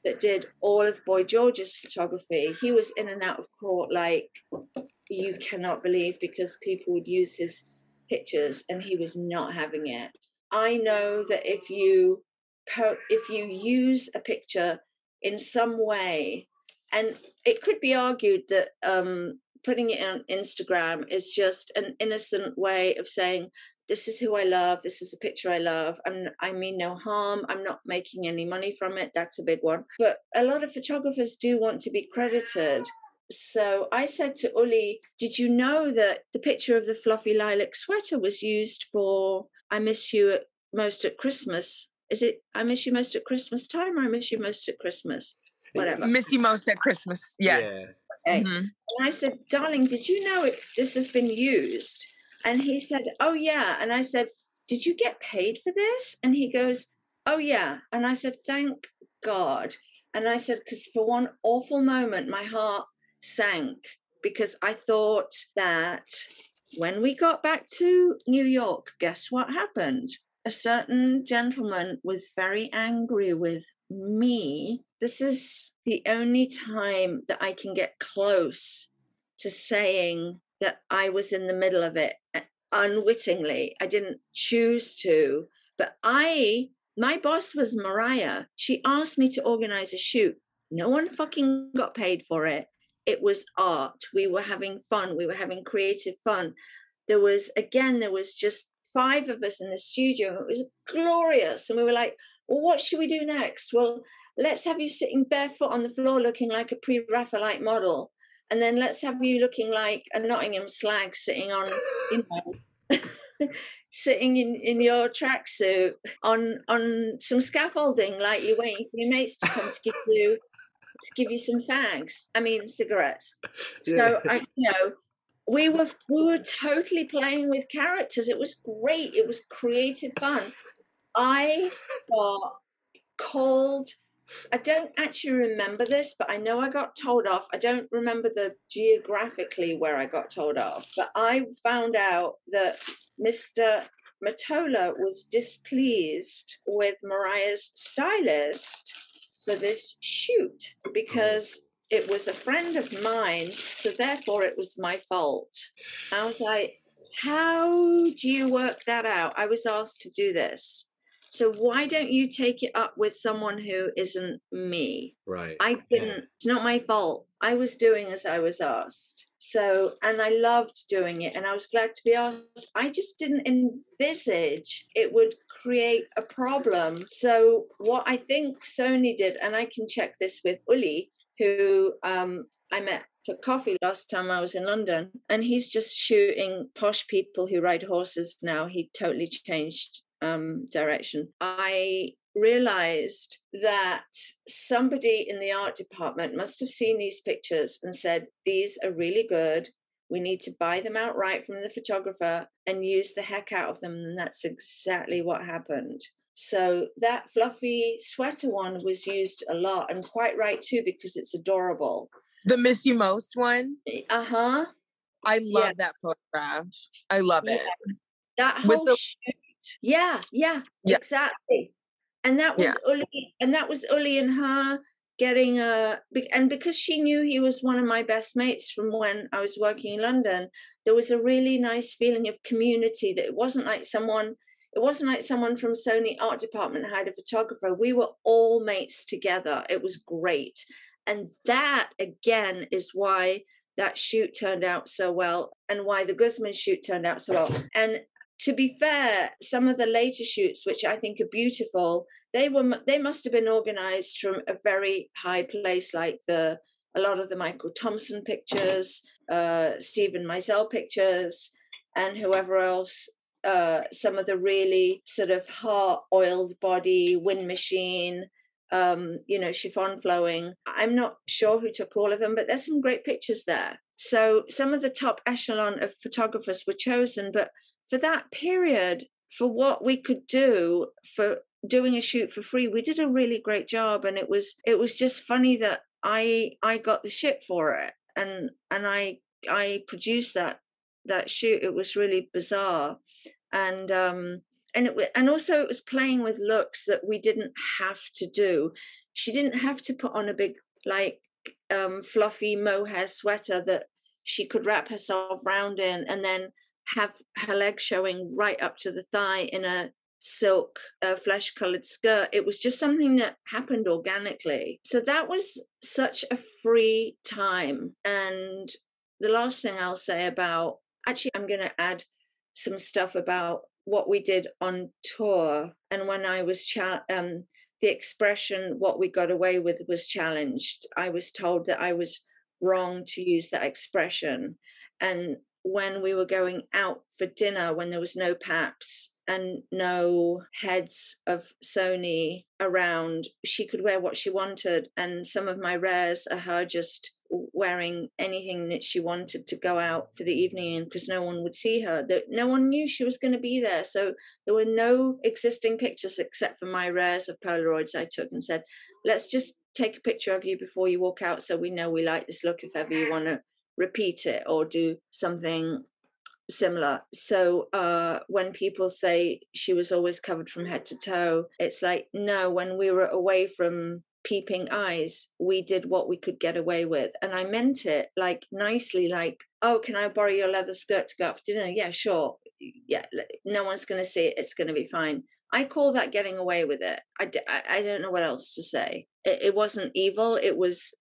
that did all of boy george's photography he was in and out of court like you cannot believe because people would use his pictures and he was not having it. I know that if you if you use a picture in some way. And it could be argued that um, putting it on Instagram is just an innocent way of saying, this is who I love. This is a picture I love. I'm, I mean no harm. I'm not making any money from it. That's a big one. But a lot of photographers do want to be credited. So I said to Uli, Did you know that the picture of the fluffy lilac sweater was used for I Miss You Most at Christmas is it I miss you most at Christmas time or I miss you most at Christmas? Whatever. Miss you most at Christmas. Yes. Yeah. Okay. Mm-hmm. And I said, darling, did you know it, this has been used? And he said, oh, yeah. And I said, did you get paid for this? And he goes, oh, yeah. And I said, thank God. And I said, because for one awful moment, my heart sank because I thought that when we got back to New York, guess what happened? A certain gentleman was very angry with me. This is the only time that I can get close to saying that I was in the middle of it uh, unwittingly. I didn't choose to, but I, my boss was Mariah. She asked me to organize a shoot. No one fucking got paid for it. It was art. We were having fun. We were having creative fun. There was, again, there was just five of us in the studio. It was glorious. And we were like, well, what should we do next? Well, let's have you sitting barefoot on the floor looking like a pre Raphaelite model. And then let's have you looking like a Nottingham slag sitting on, you know, sitting in, in your tracksuit on on some scaffolding, like you're waiting for your mates to come to give you to give you some fags. I mean cigarettes. Yeah. So I you know we were we were totally playing with characters. It was great. It was creative fun. I got called I don't actually remember this, but I know I got told off. I don't remember the geographically where I got told off, but I found out that Mr. Mottola was displeased with Mariah's stylist for this shoot because it was a friend of mine, so therefore it was my fault. I was like, how do you work that out? I was asked to do this. So why don't you take it up with someone who isn't me? Right. I didn't. Yeah. It's not my fault. I was doing as I was asked. So, and I loved doing it, and I was glad to be asked. I just didn't envisage it would create a problem. So, what I think Sony did, and I can check this with Uli, who um, I met for coffee last time I was in London, and he's just shooting posh people who ride horses now. He totally changed um, direction, I realized that somebody in the art department must have seen these pictures and said, These are really good. We need to buy them outright from the photographer and use the heck out of them. And that's exactly what happened. So that fluffy sweater one was used a lot and quite right too, because it's adorable. The Miss You Most one? Uh huh. I love yeah. that photograph. I love it. Yeah. That whole With the, shoot yeah, yeah, yeah. exactly. And that was. Uli, and that was Uli and her getting a and because she knew he was one of my best mates from when I was working in London, there was a really nice feeling of community that it wasn't like someone it wasn't like someone from Sony art department hired a photographer. We were all mates together. It was great. And that again is why that shoot turned out so well and why the Guzman shoot turned out so well. And to be fair, some of the later shoots, which I think are beautiful, they were they must have been organized from a very high place, like the a lot of the Michael Thompson pictures, uh, Steven Meisel pictures, and whoever else. Uh, some of the really sort of heart oiled body wind machine um, you know, chiffon flowing. I'm not sure who took all of them, but there's some great pictures there. So some of the top echelon of photographers were chosen, but for that period, for what we could do for doing a shoot for free, we did a really great job. And it was it was just funny that I I got the shit for it and and I I produced that that shoot. It was really bizarre. And um and it and also it was playing with looks that we didn't have to do. She didn't have to put on a big like um fluffy mohair sweater that she could wrap herself round in and then have her leg showing right up to the thigh in a silk uh, flesh colored skirt. It was just something that happened organically. So that was such a free time. And the last thing i'll say about actually i'm going to add some stuff about what we did on tour and when i was cha- um, the expression what we got away with was challenged i was told that i was wrong to use that expression and when we were going out for dinner when there was no paps and no heads of Sony around, she could wear what she wanted. And some of my rares are her just wearing anything that she wanted to go out for the evening because no one would see her that no one knew she was going to be there so there were no existing pictures except for my rares of polaroids i took and said let's just take a picture of you before you walk out so we know we like this look if ever you want to repeat it or do something similar. So uh, when people say she was always covered from head to toe, it's like, no, when we were away from peeping eyes, we did what we could get away with. And I meant it like nicely, like, oh, can I borrow your leather skirt to go out for dinner? Yeah, sure. Yeah, no one's going to see it. It's going to be fine. I call that getting away with it. I, I, I don't know what else to say. It, it wasn't evil. It was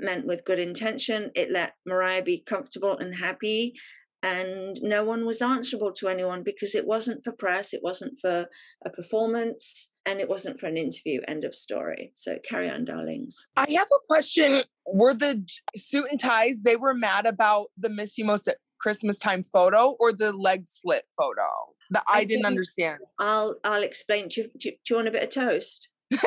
meant with good intention. It let Mariah be comfortable and happy and no one was answerable to anyone because it wasn't for press, it wasn't for a performance, and it wasn't for an interview. End of story. So carry on, darlings. I have a question. Were the suit and ties they were mad about the Missy Most at Christmas time photo or the leg slit photo? That I, I didn't understand. I'll I'll explain. Do you, do you want a bit of toast?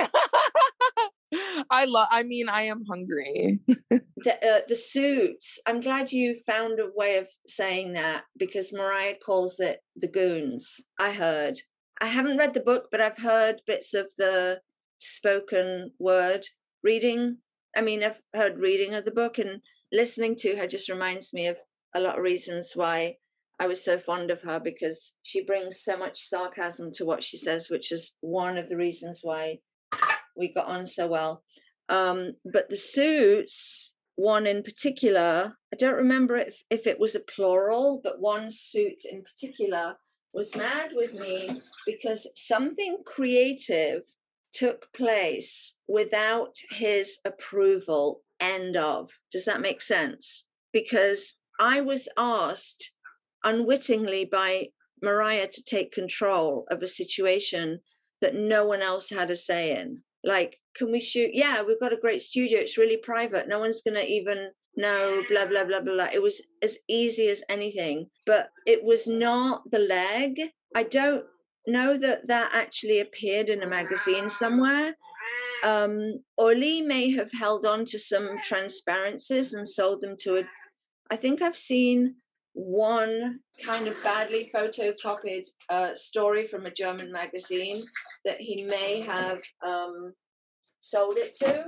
I love. I mean, I am hungry. the uh, the suits. I'm glad you found a way of saying that because Mariah calls it the goons. I heard. I haven't read the book, but I've heard bits of the spoken word reading. I mean, I've heard reading of the book and listening to her just reminds me of a lot of reasons why I was so fond of her because she brings so much sarcasm to what she says, which is one of the reasons why we got on so well. Um, but the suits, one in particular, I don't remember if, if it was a plural, but one suit in particular was mad with me because something creative took place without his approval. End of. Does that make sense? Because I was asked unwittingly by Mariah to take control of a situation that no one else had a say in like can we shoot? Yeah we've got a great studio it's really private no one's gonna even know blah blah blah blah blah. It was as easy as anything but it was not the leg. I don't know that that actually appeared in a magazine somewhere. Um Uli may have held on to some transparencies and sold them to a I think I've seen one kind of badly photocopied uh, story from a German magazine that he may have um, sold it to,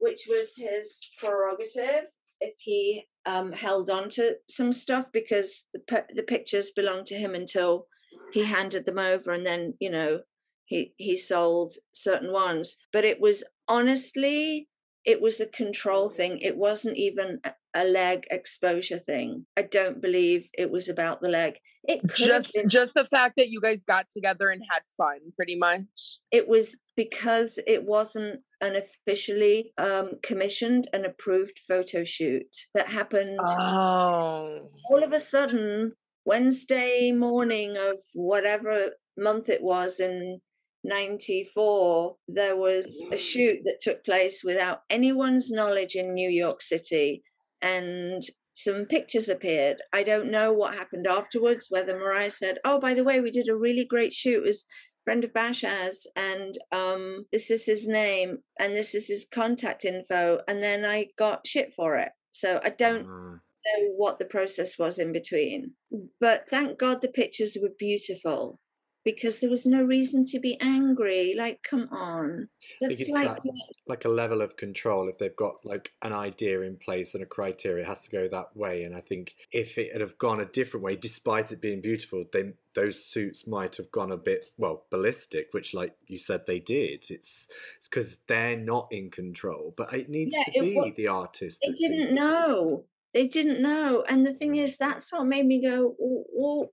which was his prerogative if he um, held on to some stuff because the, the pictures belonged to him until he handed them over and then, you know, he, he sold certain ones. But it was honestly, it was a control thing. It wasn't even a leg exposure thing. I don't believe it was about the leg. It just been, just the fact that you guys got together and had fun, pretty much. It was because it wasn't an officially um, commissioned and approved photo shoot that happened. Oh, all of a sudden, Wednesday morning of whatever month it was in 94 there was a shoot that took place without anyone's knowledge in New York City and some pictures appeared. I don't know what happened afterwards, whether Mariah said, Oh, by the way, we did a really great shoot. It was friend of Basia's, and um, this is his name, and this is his contact info. And then I got shit for it. So I don't uh. know what the process was in between. But thank God the pictures were beautiful because there was no reason to be angry. Like, come on. That's like that, like a level of control. If they've got like an idea in place and a criteria, it has to go that way. And I think if it had have gone a different way, despite it being beautiful, then those suits might have gone a bit well ballistic, which, like you said, they did. It's because they're not in control, but it needs yeah, to be the artist. They didn't know. They didn't know, and the thing mm. is, that's what made me go, well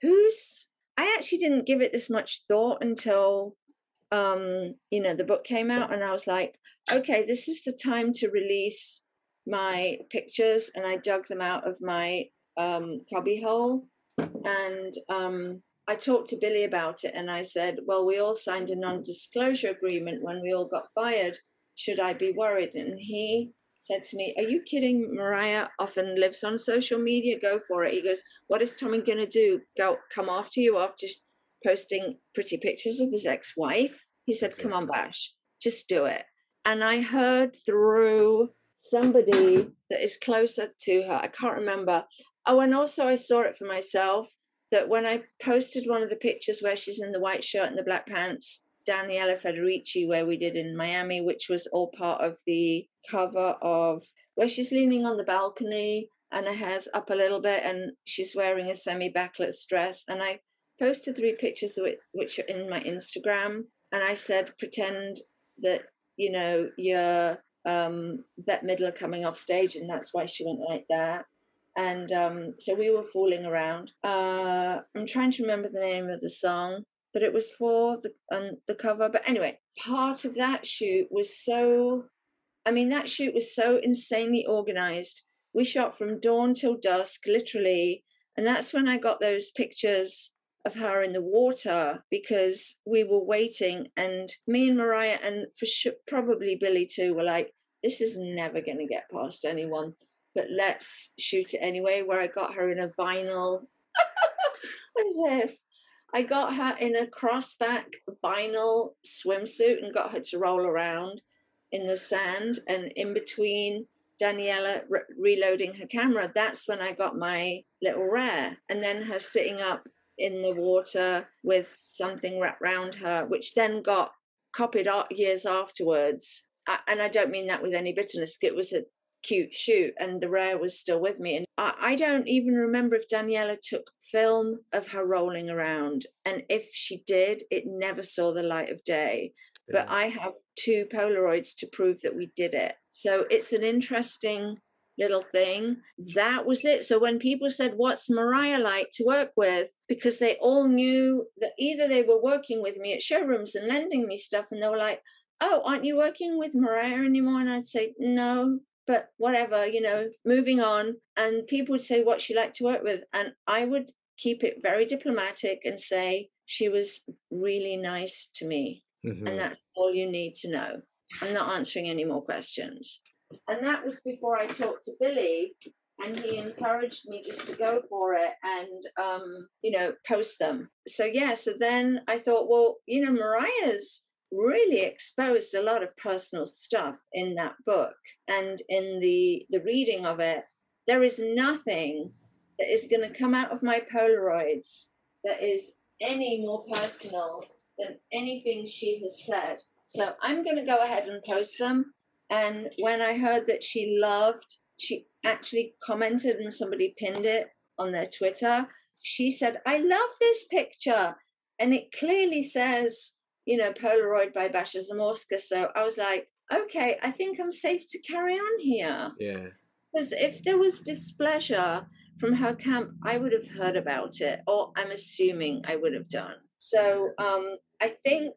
who's I actually didn't give it this much thought until um, you know the book came out, and I was like, okay, this is the time to release my pictures, and I dug them out of my um, cubbyhole, and um, I talked to Billy about it, and I said, well, we all signed a non-disclosure agreement when we all got fired. Should I be worried? And he said to me, Are you kidding? Mariah often lives on social media. Go for it. He goes, What is Tommy going to do? Go come after you after posting pretty pictures of his ex wife? He said, Come on, Bash, just do it. And I heard through somebody that is closer to her, I can't remember. Oh, and also I saw it for myself that when I posted one of the pictures where she's in the white shirt and the black pants, Daniela Federici, where we did in Miami, which was all part of the cover of where she's leaning on the balcony and her hair's up a little bit, and she's wearing a semi backless dress. And I posted three pictures which are in my Instagram, and I said, pretend that you know you're um, Bette Midler coming off stage, and that's why she went like that. And um, so we were fooling around. Uh, I'm trying to remember the name of the song, but it was for the um, the cover. But anyway, part of that shoot was so. I mean, that shoot was so insanely organized. We shot from dawn till dusk, literally, and that's when I got those pictures of her in the water because we were waiting and me and mariah and for sure probably billy too were like this is never going to get past anyone but let's shoot it anyway where i got her in a vinyl. As if. I got her in a crossback vinyl swimsuit and got her to roll around in the sand and in between daniela re- reloading her camera that's when i got my little rare and then her sitting up in the water with something wrapped around her, which then got copied years afterwards. And I don't mean that with any bitterness. It was a cute shoot, and the rare was still with me. And I don't even remember if Daniela took film of her rolling around. And if she did, it never saw the light of day. Yeah. But I have two Polaroids to prove that we did it. So it's an interesting little thing. That was it. So when people said, What's Mariah like to work with? Because they all knew that either they were working with me at showrooms and lending me stuff, and they were like, Oh, aren't you working with Mariah anymore? And I'd say, No, but whatever, you know, moving on. And people would say, What's she like to work with? And I would keep it very diplomatic and say, She was really nice to me. Mm-hmm. And that's all you need to know. I'm not answering any more questions. And that was before I talked to Billy, and he encouraged me just to go for it and, um, you know, post them. So, yeah, so then I thought, well, you know, Mariah's really exposed a lot of personal stuff in that book and in the the reading of it there is nothing that is going to come out of my polaroids that is any more personal than anything she has said so i'm going to go ahead and post them and when I heard that she loved, she actually commented and somebody pinned it on their Twitter. She said, I love this picture. And it clearly says, you know, Polaroid by Basia Zamorska. So I was like, okay, I think I'm safe to carry on here. Yeah. Because if there was displeasure from her camp, I would have heard about it, or I'm assuming I would have done. So um, I think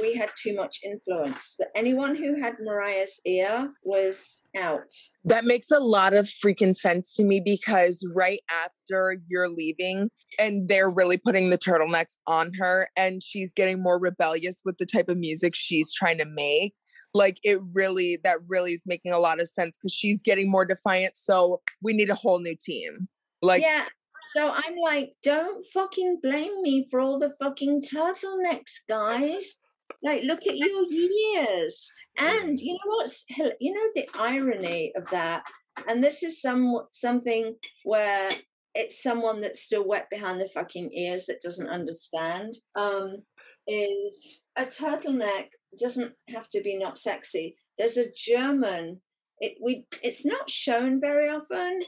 we had too much influence. That anyone who had Mariah's ear was out. That makes a lot of freaking sense to me because right after you're leaving and they're really putting the turtlenecks on her and she's getting more rebellious with the type of music she's trying to make. Like it really, that really is making a lot of sense because she's getting more defiant. So we need a whole new team. Like, yeah, so I'm like, don't fucking blame me for all the fucking turtlenecks, guys. Like, look at your years. And you know what's you know the irony of that, and this is some something where it's someone that's still wet behind the fucking ears that doesn't understand. Um, is a turtleneck doesn't have to be not sexy. There's a German. It we it's not shown very often,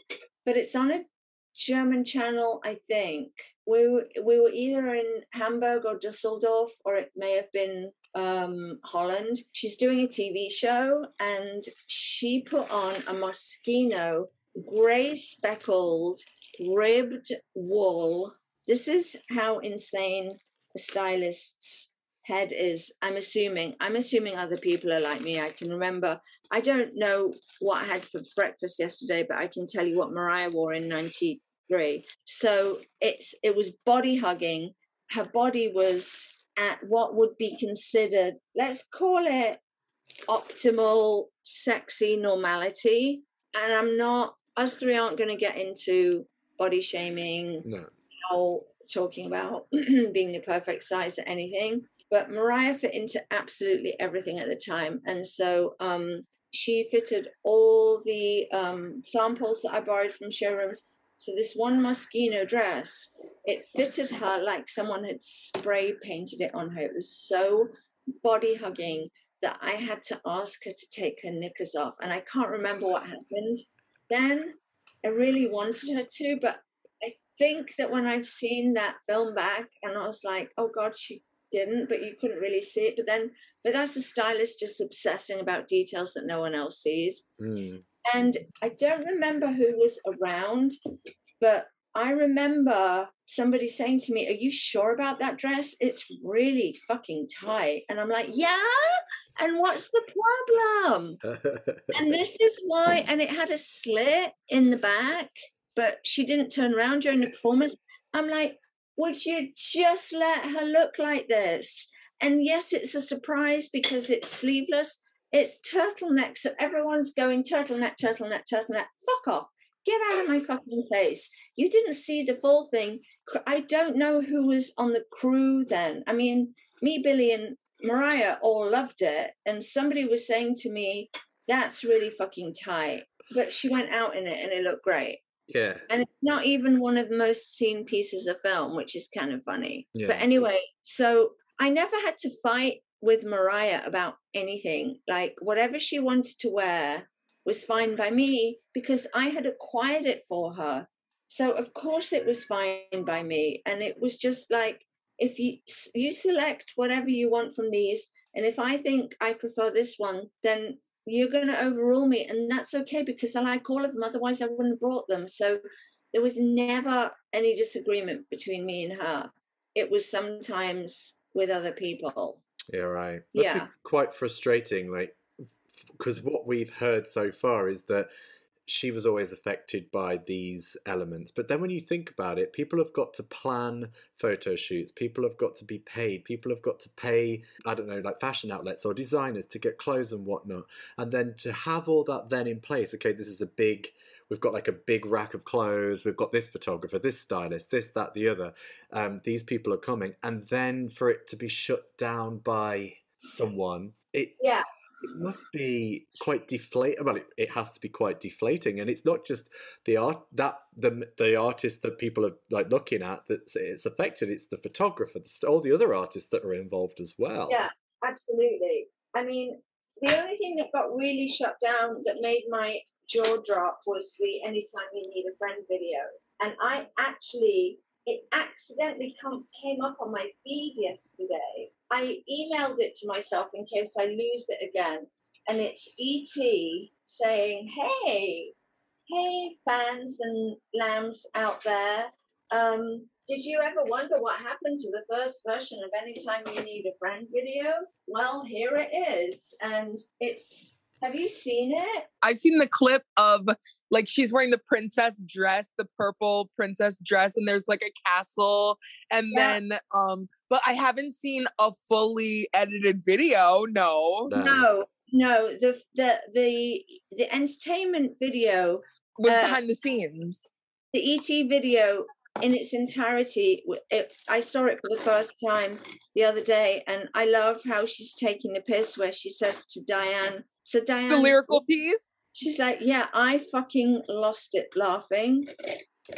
but it's on a German channel, I think. We were, we were either in Hamburg or Dusseldorf, or it may have been um, Holland. She's doing a TV show and she put on a Moschino gray speckled ribbed wool. This is how insane a stylist's head is. I'm assuming. I'm assuming other people are like me. I can remember. I don't know what I had for breakfast yesterday, but I can tell you what Mariah wore in '93. So it's it was body hugging. Her body was at what would be considered, let's call it optimal, sexy normality. And I'm not, us three aren't going to get into body shaming no. or talking about being the perfect size or anything. But Mariah fit into absolutely everything at the time. And so um, she fitted all the um, samples that I borrowed from showrooms. So this one Moschino dress it fitted her like someone had spray painted it on her. It was so body hugging that I had to ask her to take her knickers off. And I can't remember what happened then, I really wanted her to, but I think that when I've seen that film back, and I was like, oh God, she didn't, but you couldn't really see it. But then, but that's a stylist just obsessing about details that no one else sees. Mm. And I don't remember who was around, but I remember somebody saying to me, Are you sure about that dress? It's really fucking tight. And I'm like, Yeah. And what's the problem? and this is why, and it had a slit in the back, but she didn't turn around during the performance. I'm like, Would you just let her look like this? And yes, it's a surprise because it's sleeveless. It's turtleneck. So everyone's going turtleneck, turtleneck, turtleneck. Fuck off. Get out of my fucking face. You didn't see the full thing. I don't know who was on the crew then. I mean, me, Billy, and Mariah all loved it. And somebody was saying to me, that's really fucking tight. But she went out in it and it looked great. yeah. And it's not even one of the most seen pieces of film, which is kind of funny. Yeah. But anyway, so I never had to fight with Mariah about anything. Like whatever she wanted to wear was fine by me because I had acquired it for her. So of course it was fine by me. And it was just like if you you select whatever you want from these, and if I think I prefer this one, then you're going to overrule me, and that's okay because I like all of them. Otherwise, I wouldn't have brought them. So there was never any disagreement between me and her. It was sometimes with other people. Yeah, right. Must Yeah. quite frustrating, like, because what we've heard so far is that she was always affected by these elements. But then when you think about it, people have got to plan photo shoots, people have got to be paid, people have got to pay, I don't know, like fashion outlets or designers to get clothes and whatnot. And then to have all that then in place, okay, this is a big we've got like a big rack of clothes we've got this photographer this stylist this that the other um, these people are coming and then for it to be shut down by someone it, Yeah. it must be quite deflating well it, it has to be quite deflating and it's not just the art that the the artist that people are like looking at that it's affected it's the photographer the, all the other artists that are involved as well Yeah, absolutely. I mean, the only thing that got really shut down that made my jaw drop was the Anytime You Need a Friend video. And I actually, it accidentally come, came up on my feed yesterday. I emailed it to myself in case I lose it again. And it's ET saying, hey, hey, fans and lambs out there. Um, did you ever wonder what happened to the first version of Anytime You Need a Friend video? Well, here it is. And it's, have you seen it? I've seen the clip of like she's wearing the princess dress, the purple princess dress, and there's like a castle, and Yeah. then um, but I haven't seen a fully edited video. No, No. No, no. The the the the entertainment video, was Uh, behind the scenes. the ET video in its entirety. It, I saw it for the first time the other day, and I love how she's taking the piss where she says to Diane. So Diane, The lyrical piece. She's like, yeah, I fucking lost it laughing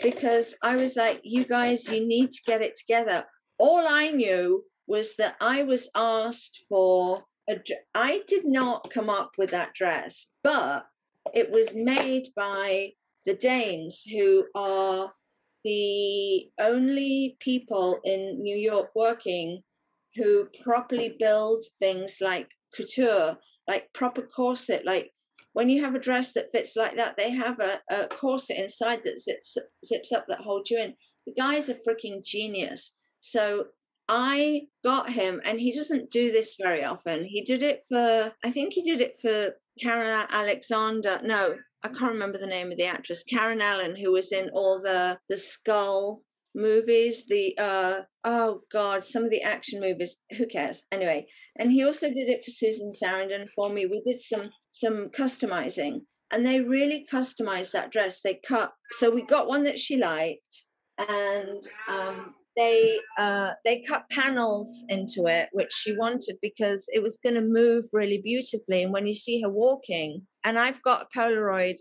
because I was like, you guys, you need to get it together. All I knew was that I was asked for a. I did not come up with that dress, but it was made by the Danes, who are the only people in New York working who properly build things like couture, like proper corset, like when you have a dress that fits like that, they have a, a corset inside that zips, zips up that holds you in. The guy's a freaking genius. So I got him, and he doesn't do this very often. He did it for, I think he did it for Karen Alexander. No, I can't remember the name of the actress, Karen Allen, who was in all the the Skull movies, the uh oh god, some of the action movies. Who cares? Anyway, and he also did it for Susan Sarandon for me. We did some some customizing, and they really customized that dress. They cut, so we got one that she liked, and um, they uh, they cut panels into it, which she wanted because it was going to move really beautifully. And when you see her walking, and I've got a Polaroid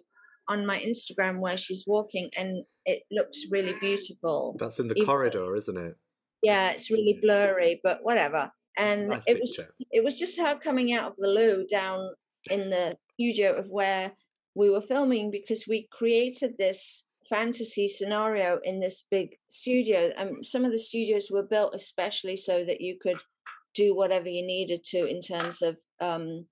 on my Instagram where she's walking, and it looks really beautiful. that's in the was. corridor isn't it Yeah, it's really blurry, but whatever. And Nice it was picture. it was just her coming out of the loo down in the studio of where we were filming because we created this fantasy scenario in this big studio. Um, some of the studios were built especially so that you could do whatever you needed to in terms of um,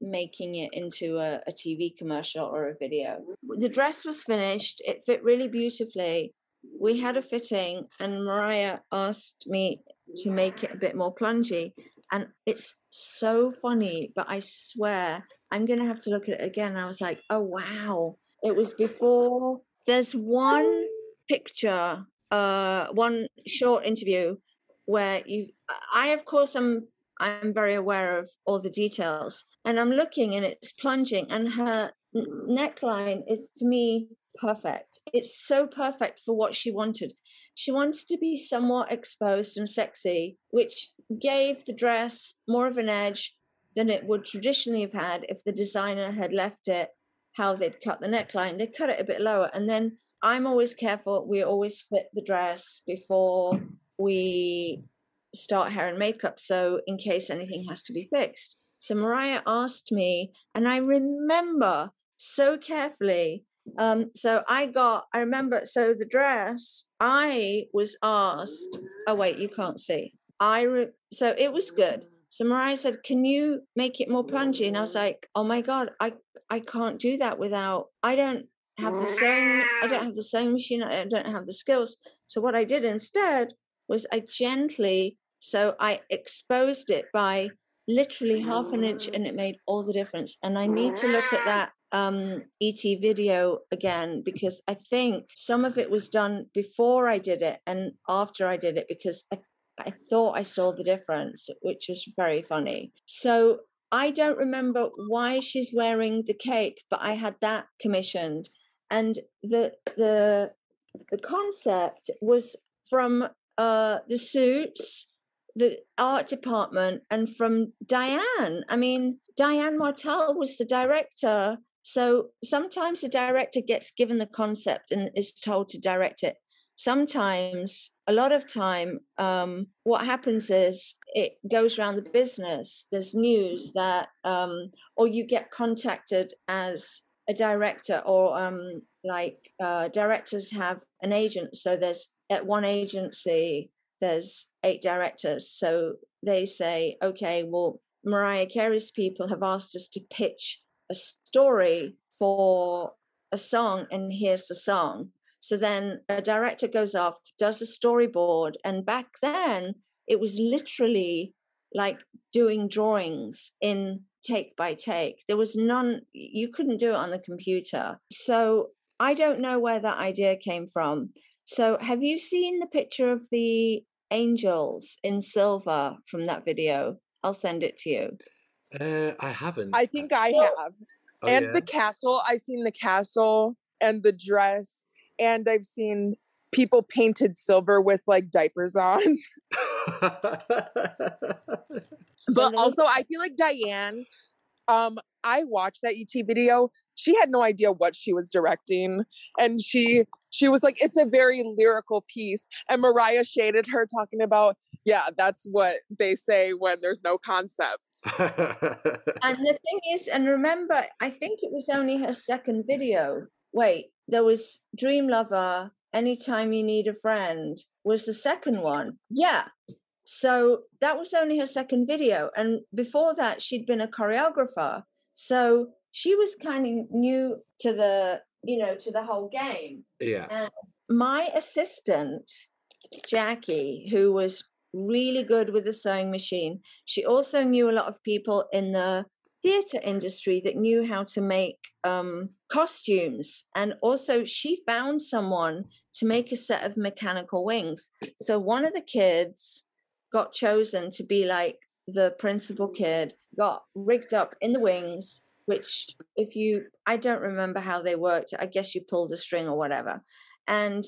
making it into a, a TV commercial or a video. The dress was finished, it fit really beautifully. We had a fitting, and Mariah asked me to make it a bit more plungy. And it's so funny, but I swear I'm going to have to look at it again. I was like, oh, wow. It was before. There's one picture, uh, one short interview where you, I, of course, am I'm very aware of all the details. And I'm looking and it's plunging, and her neckline is to me perfect. It's so perfect for what she wanted. She wanted to be somewhat exposed and sexy, which gave the dress more of an edge than it would traditionally have had if the designer had left it how they'd cut the neckline. They cut it a bit lower. And then I'm always careful. We always fit the dress before we start hair and makeup. So, in case anything has to be fixed. So, Mariah asked me, and I remember so carefully. Um, so, I got, I remember, so the dress, I was asked, oh, wait, you can't see. I, re- so it was good. So Mariah said, "Can you make it more plungy?" And I was like, "Oh my god, I I can't do that without I don't have the same I don't have the same machine. I don't have the skills." So what I did instead was I gently so I exposed it by literally half an inch, and it made all the difference. And I need to look at that um, ET video again because I think some of it was done before I did it and after I did it because I I thought I saw the difference, which was very funny. So I don't remember why she's wearing the cape, but I had that commissioned, and the the the concept was from uh, the suits, the art department, and from Diane. I mean, Diane Martel was the director. So sometimes the director gets given the concept and is told to direct it sometimes a lot of time um, what happens is it goes around the business there's news that um, or you get contacted as a director or um, like uh, directors have an agent so there's at one agency there's eight directors so they say okay well mariah carey's people have asked us to pitch a story for a song and here's the song so then a director goes off, does a storyboard, and back then it was literally like doing drawings in take by take. There was none, you couldn't do it on the computer. So I don't know where that idea came from. So have you seen the picture of the angels in silver from that video? I'll send it to you. Uh, I haven't. I think I have. Oh, and yeah? the castle, I've seen the castle and the dress and I've seen people painted silver with like diapers on. but also, I feel like Diane. Um, I watched that ET video. She had no idea what she was directing, and she she was like, "It's a very lyrical piece." And Mariah shaded her, talking about, "Yeah, that's what they say when there's no concept." and the thing is, and remember, I think it was only her second video. Wait, there was Dream Lover, Anytime You Need a Friend was the second one. Yeah. So that was only her second video. And before that, she'd been a choreographer. So she was kind of new to the, you know, to the whole game. yeah. And my assistant, Jackie, who was really good with the sewing machine, she also knew a lot of people in the theater industry that knew how to make um, costumes. And also, she found someone to make a set of mechanical wings. So, one of the kids got chosen to be like the principal kid, got rigged up in the wings. Which, if you, I don't remember how they worked. I guess you pulled a string or whatever, and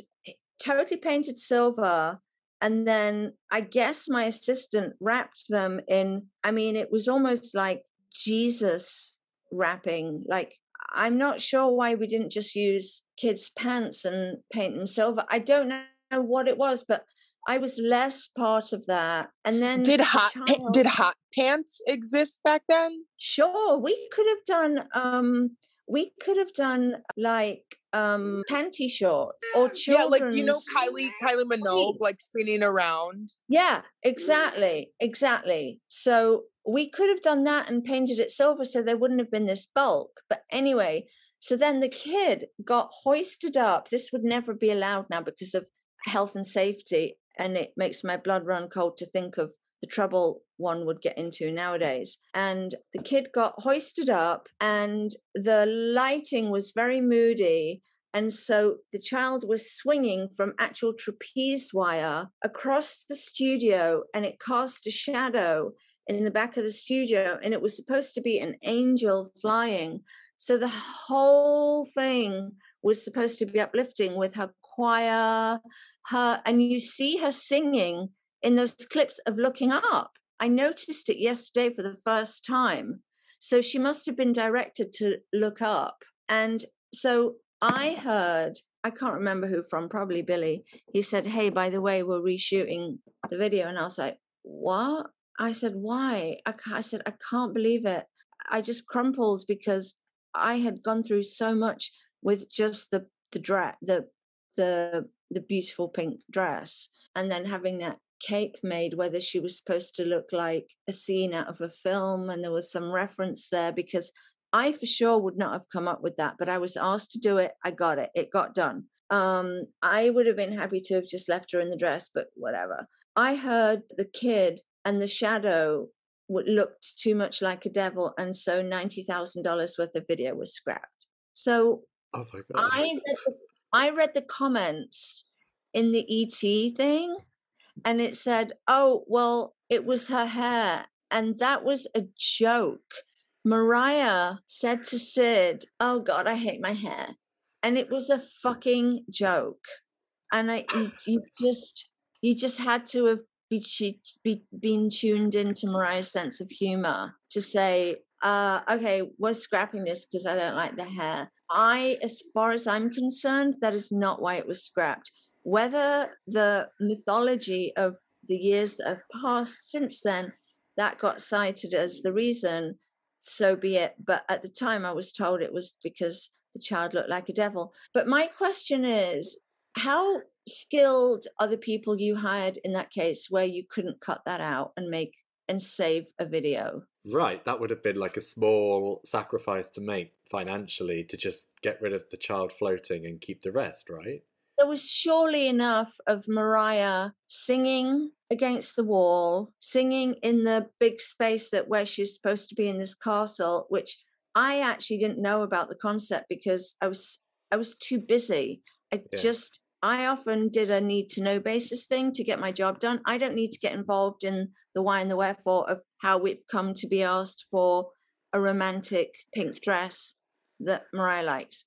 totally painted silver and then I guess my assistant wrapped them in. I mean, it was almost like Jesus wrapping. Like, I'm not sure why we didn't just use kids' pants and paint them silver. I don't know what it was, but I was less part of that. And then Did hot child- did hot pants exist back then? Sure, we could have done. Um, we could have done like um panty short or Yeah, like you know Kylie Kylie Minogue like spinning around. yeah exactly exactly so we could have done that and painted it silver so there wouldn't have been this bulk but anyway so then the kid got hoisted up this would never be allowed now because of health and safety and it makes my blood run cold to think of the trouble one would get into nowadays. And the kid got hoisted up, and the lighting was very moody. And so the child was swinging from actual trapeze wire across the studio, and it cast a shadow in the back of the studio. And it was supposed to be an angel flying. So the whole thing was supposed to be uplifting with her choir, her, and you see her singing in those clips of looking up. I noticed it yesterday for the first time. So she must have been directed to look up. And so I heard, I can't remember who from, probably Billy. He said, Hey, by the way, we're reshooting the video. And I was like, What? I said, Why? I, I said, I can't believe it. I just crumpled because I had gone through so much with just the the dress, the the the beautiful pink dress, and then having that cape made whether she was supposed to look like a scene out of a film and there was some reference there because I for sure would not have come up with that but I was asked to do it I got it it got done um I would have been happy to have just left her in the dress but whatever I heard the kid and the shadow looked too much like a devil and so $90,000 worth of video was scrapped so Oh. I read the, I read the comments in the ET thing, and it said, "Oh, well, it was her hair," and that was a joke. Mariah said to Sid, "Oh God, I hate my hair," and it was a fucking joke. And I, you, you just, you just had to have be, be been tuned into Mariah's sense of humor to say, uh, "Okay, we're scrapping this because I don't like the hair." I, as far as I'm concerned, that is not why it was scrapped. Whether the mythology of the years that have passed since then that got cited as the reason, so be it. But at the time, I was told it was because the child looked like a devil. But my question is how skilled are the people you hired in that case where you couldn't cut that out and make and save a video? Right, that would have been like a small sacrifice to make financially to just get rid of the child floating and keep the rest, right? there was surely enough of Mariah singing against the wall, singing in the big space that where she's supposed to be in this castle, which I actually didn't know about the concept because I was I was too busy. I Yeah. just I often did a need to know basis thing to get my job done. I don't need to get involved in the why and the wherefore of how we've come to be asked for a romantic pink dress that Mariah likes.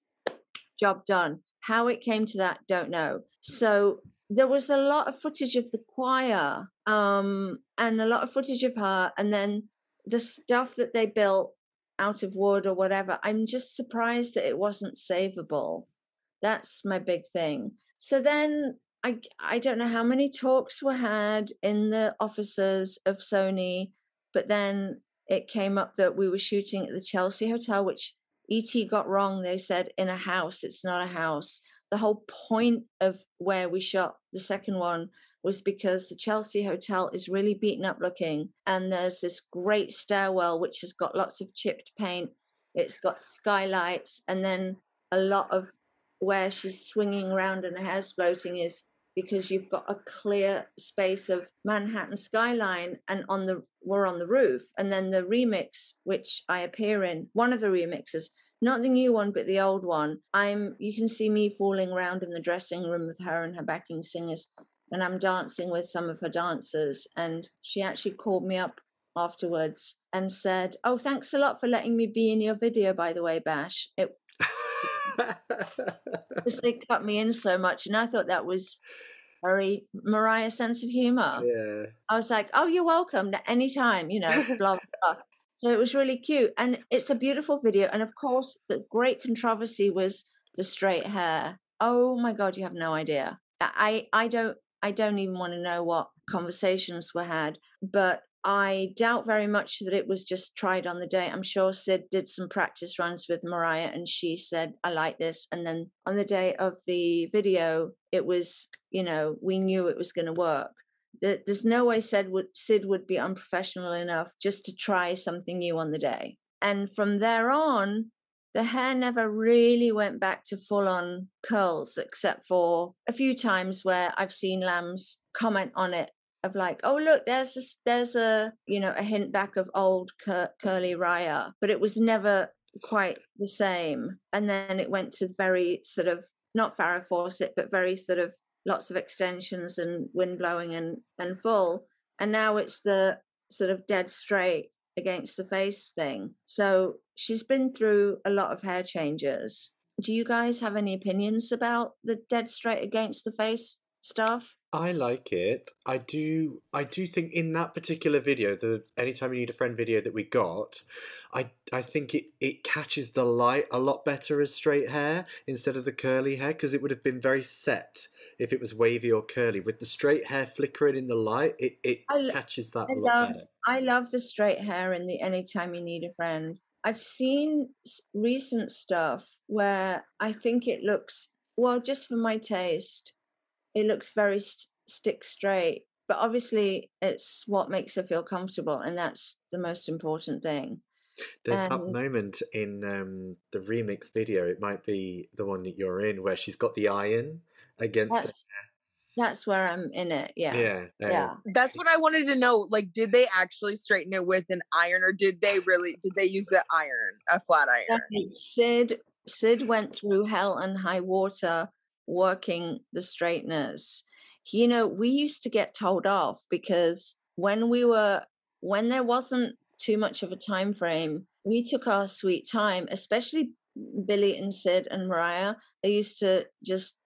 Job done. How it came to that, don't know. So there was a lot of footage of the choir um, and a lot of footage of her, and then the stuff that they built out of wood or whatever. I'm just surprised that it wasn't savable. That's my big thing. So then I I don't know how many talks were had in the offices of Sony, but then it came up that we were shooting at the Chelsea Hotel, which ET got wrong. They said in a house. It's not a house. The whole point of where we shot the second one was because the Chelsea Hotel is really beaten up looking, and there's this great stairwell which has got lots of chipped paint. It's got skylights, and then a lot of where she's swinging around and her hair's floating is because you've got a clear space of Manhattan skyline and on the we're on the roof. And then the remix which I appear in one of the remixes not the new one but the old one I'm you can see me falling around in the dressing room with her and her backing singers and I'm dancing with some of her dancers. And she actually called me up afterwards and said oh thanks a lot for letting me be in your video by the way Bash. It because they cut me in so much and i thought that was very mariah's sense of humor. Yeah. i was like oh you're welcome at any time you know blah blah blah. So it was really cute and it's a beautiful video and of course the great controversy was the straight hair. Oh my god you have no idea. I i don't i don't even want to know what conversations were had but I doubt very much that it was just tried on the day. I'm sure Sid did some practice runs with Mariah and she said, I like this. And then on the day of the video, it was, you know, we knew it was going to work. There's no way Sid would, Sid would be unprofessional enough just to try something new on the day. And from there on, the hair never really went back to full on curls, except for a few times where I've seen lambs comment on it of like, oh look, there's a, there's a you know a hint back of old cur- curly Raya, but it was never quite the same. And then it went to very sort of not Farrah Fawcett, but very sort of lots of extensions and wind blowing and and full. And now it's the sort of dead straight against the face thing. So she's been through a lot of hair changes. Do you guys have any opinions about the dead straight against the face stuff? I like it. I do. I do think in that particular video, the anytime you need a friend video that we got, I I think it it catches the light a lot better as straight hair instead of the curly hair because it would have been very set if it was wavy or curly. With the straight hair flickering in the light, it it I, catches that I a lot love, better. I love the straight hair in the anytime you need a friend. I've seen recent stuff where I think it looks well, just for my taste it looks very st- stick straight but obviously it's what makes her feel comfortable and that's the most important thing. There's and, that moment in um, the remix video it might be the one that you're in where she's got the iron against that's, that's where i'm in it yeah yeah uh, yeah. That's what i wanted to know like did they actually straighten it with an iron or did they really did they use the iron a flat iron? sid sid went through hell and high water working the straighteners. You know, we used to get told off because when we were when there wasn't too much of a time frame, we took our sweet time, especially Billy and Sid and Mariah. They used to just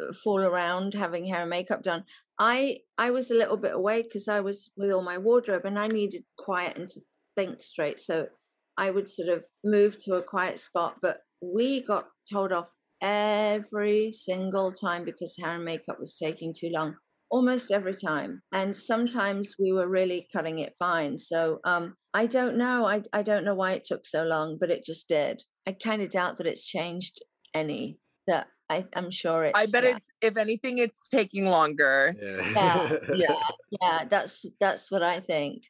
uh, fall around having hair and makeup done. I I was a little bit away because I was with all my wardrobe and I needed quiet and to think straight. So I would sort of move to a quiet spot. But we got told off every single time because hair and makeup was taking too long almost every time and sometimes we were really cutting it fine so um, i don't know I, I don't know why it took so long but it just did i kind of doubt that it's changed any that I, am sure it. I bet yeah. it's if anything, it's taking longer. Yeah. yeah, yeah, yeah. That's that's what I think.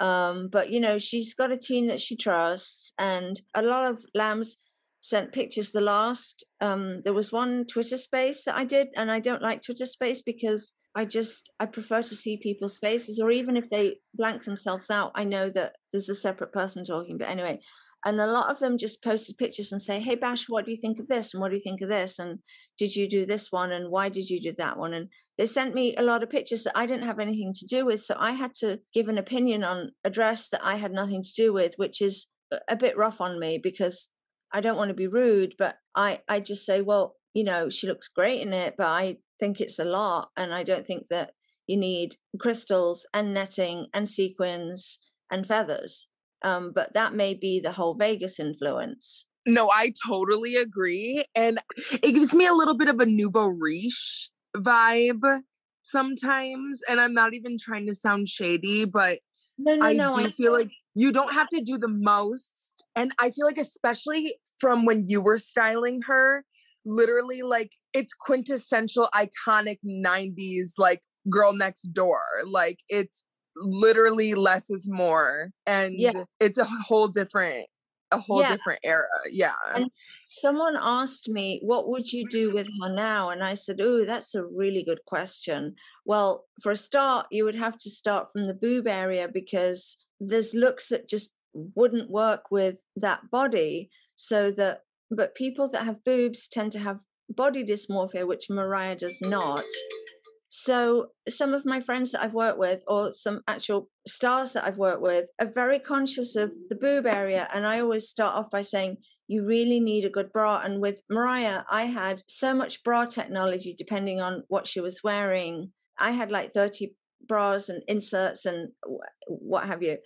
Um, but you know, she's got a team that she trusts, and a lot of lambs sent pictures. The last, um, there was one Twitter space that I did, and I don't like Twitter space because I just I prefer to see people's faces, or even if they blank themselves out, I know that there's a separate person talking. But anyway, and a lot of them just posted pictures and say, "Hey Bash, what do you think of this? And what do you think of this? And did you do this one? And why did you do that one?" And they sent me a lot of pictures that I didn't have anything to do with, so I had to give an opinion on a dress that I had nothing to do with, which is a bit rough on me because I don't want to be rude, but I, I just say, well, you know, she looks great in it, but I think it's a lot. And I don't think that you need crystals and netting and sequins and feathers. Um, but that may be the whole Vegas influence. No, I totally agree. And it gives me a little bit of a nouveau riche vibe sometimes. And I'm not even trying to sound shady, but no, no, I no, do I feel like you don't have to do the most. And I feel like, especially from when you were styling her, literally like it's quintessential iconic 90s like girl next door. Like it's literally less is more. And yeah. it's a whole different a whole yeah. different era. Yeah. And someone asked me, what would you do with her now? And I said, oh, that's a really good question. Well, for a start, you would have to start from the boob area because there's looks that just wouldn't work with that body. So that, but people that have boobs tend to have body dysmorphia, which Mariah does not. So some of my friends that I've worked with, or some actual stars that I've worked with, are very conscious of the boob area. And I always start off by saying, you really need a good bra. And with Mariah, I had so much bra technology depending on what she was wearing. I had like 30 bras and inserts and what have you.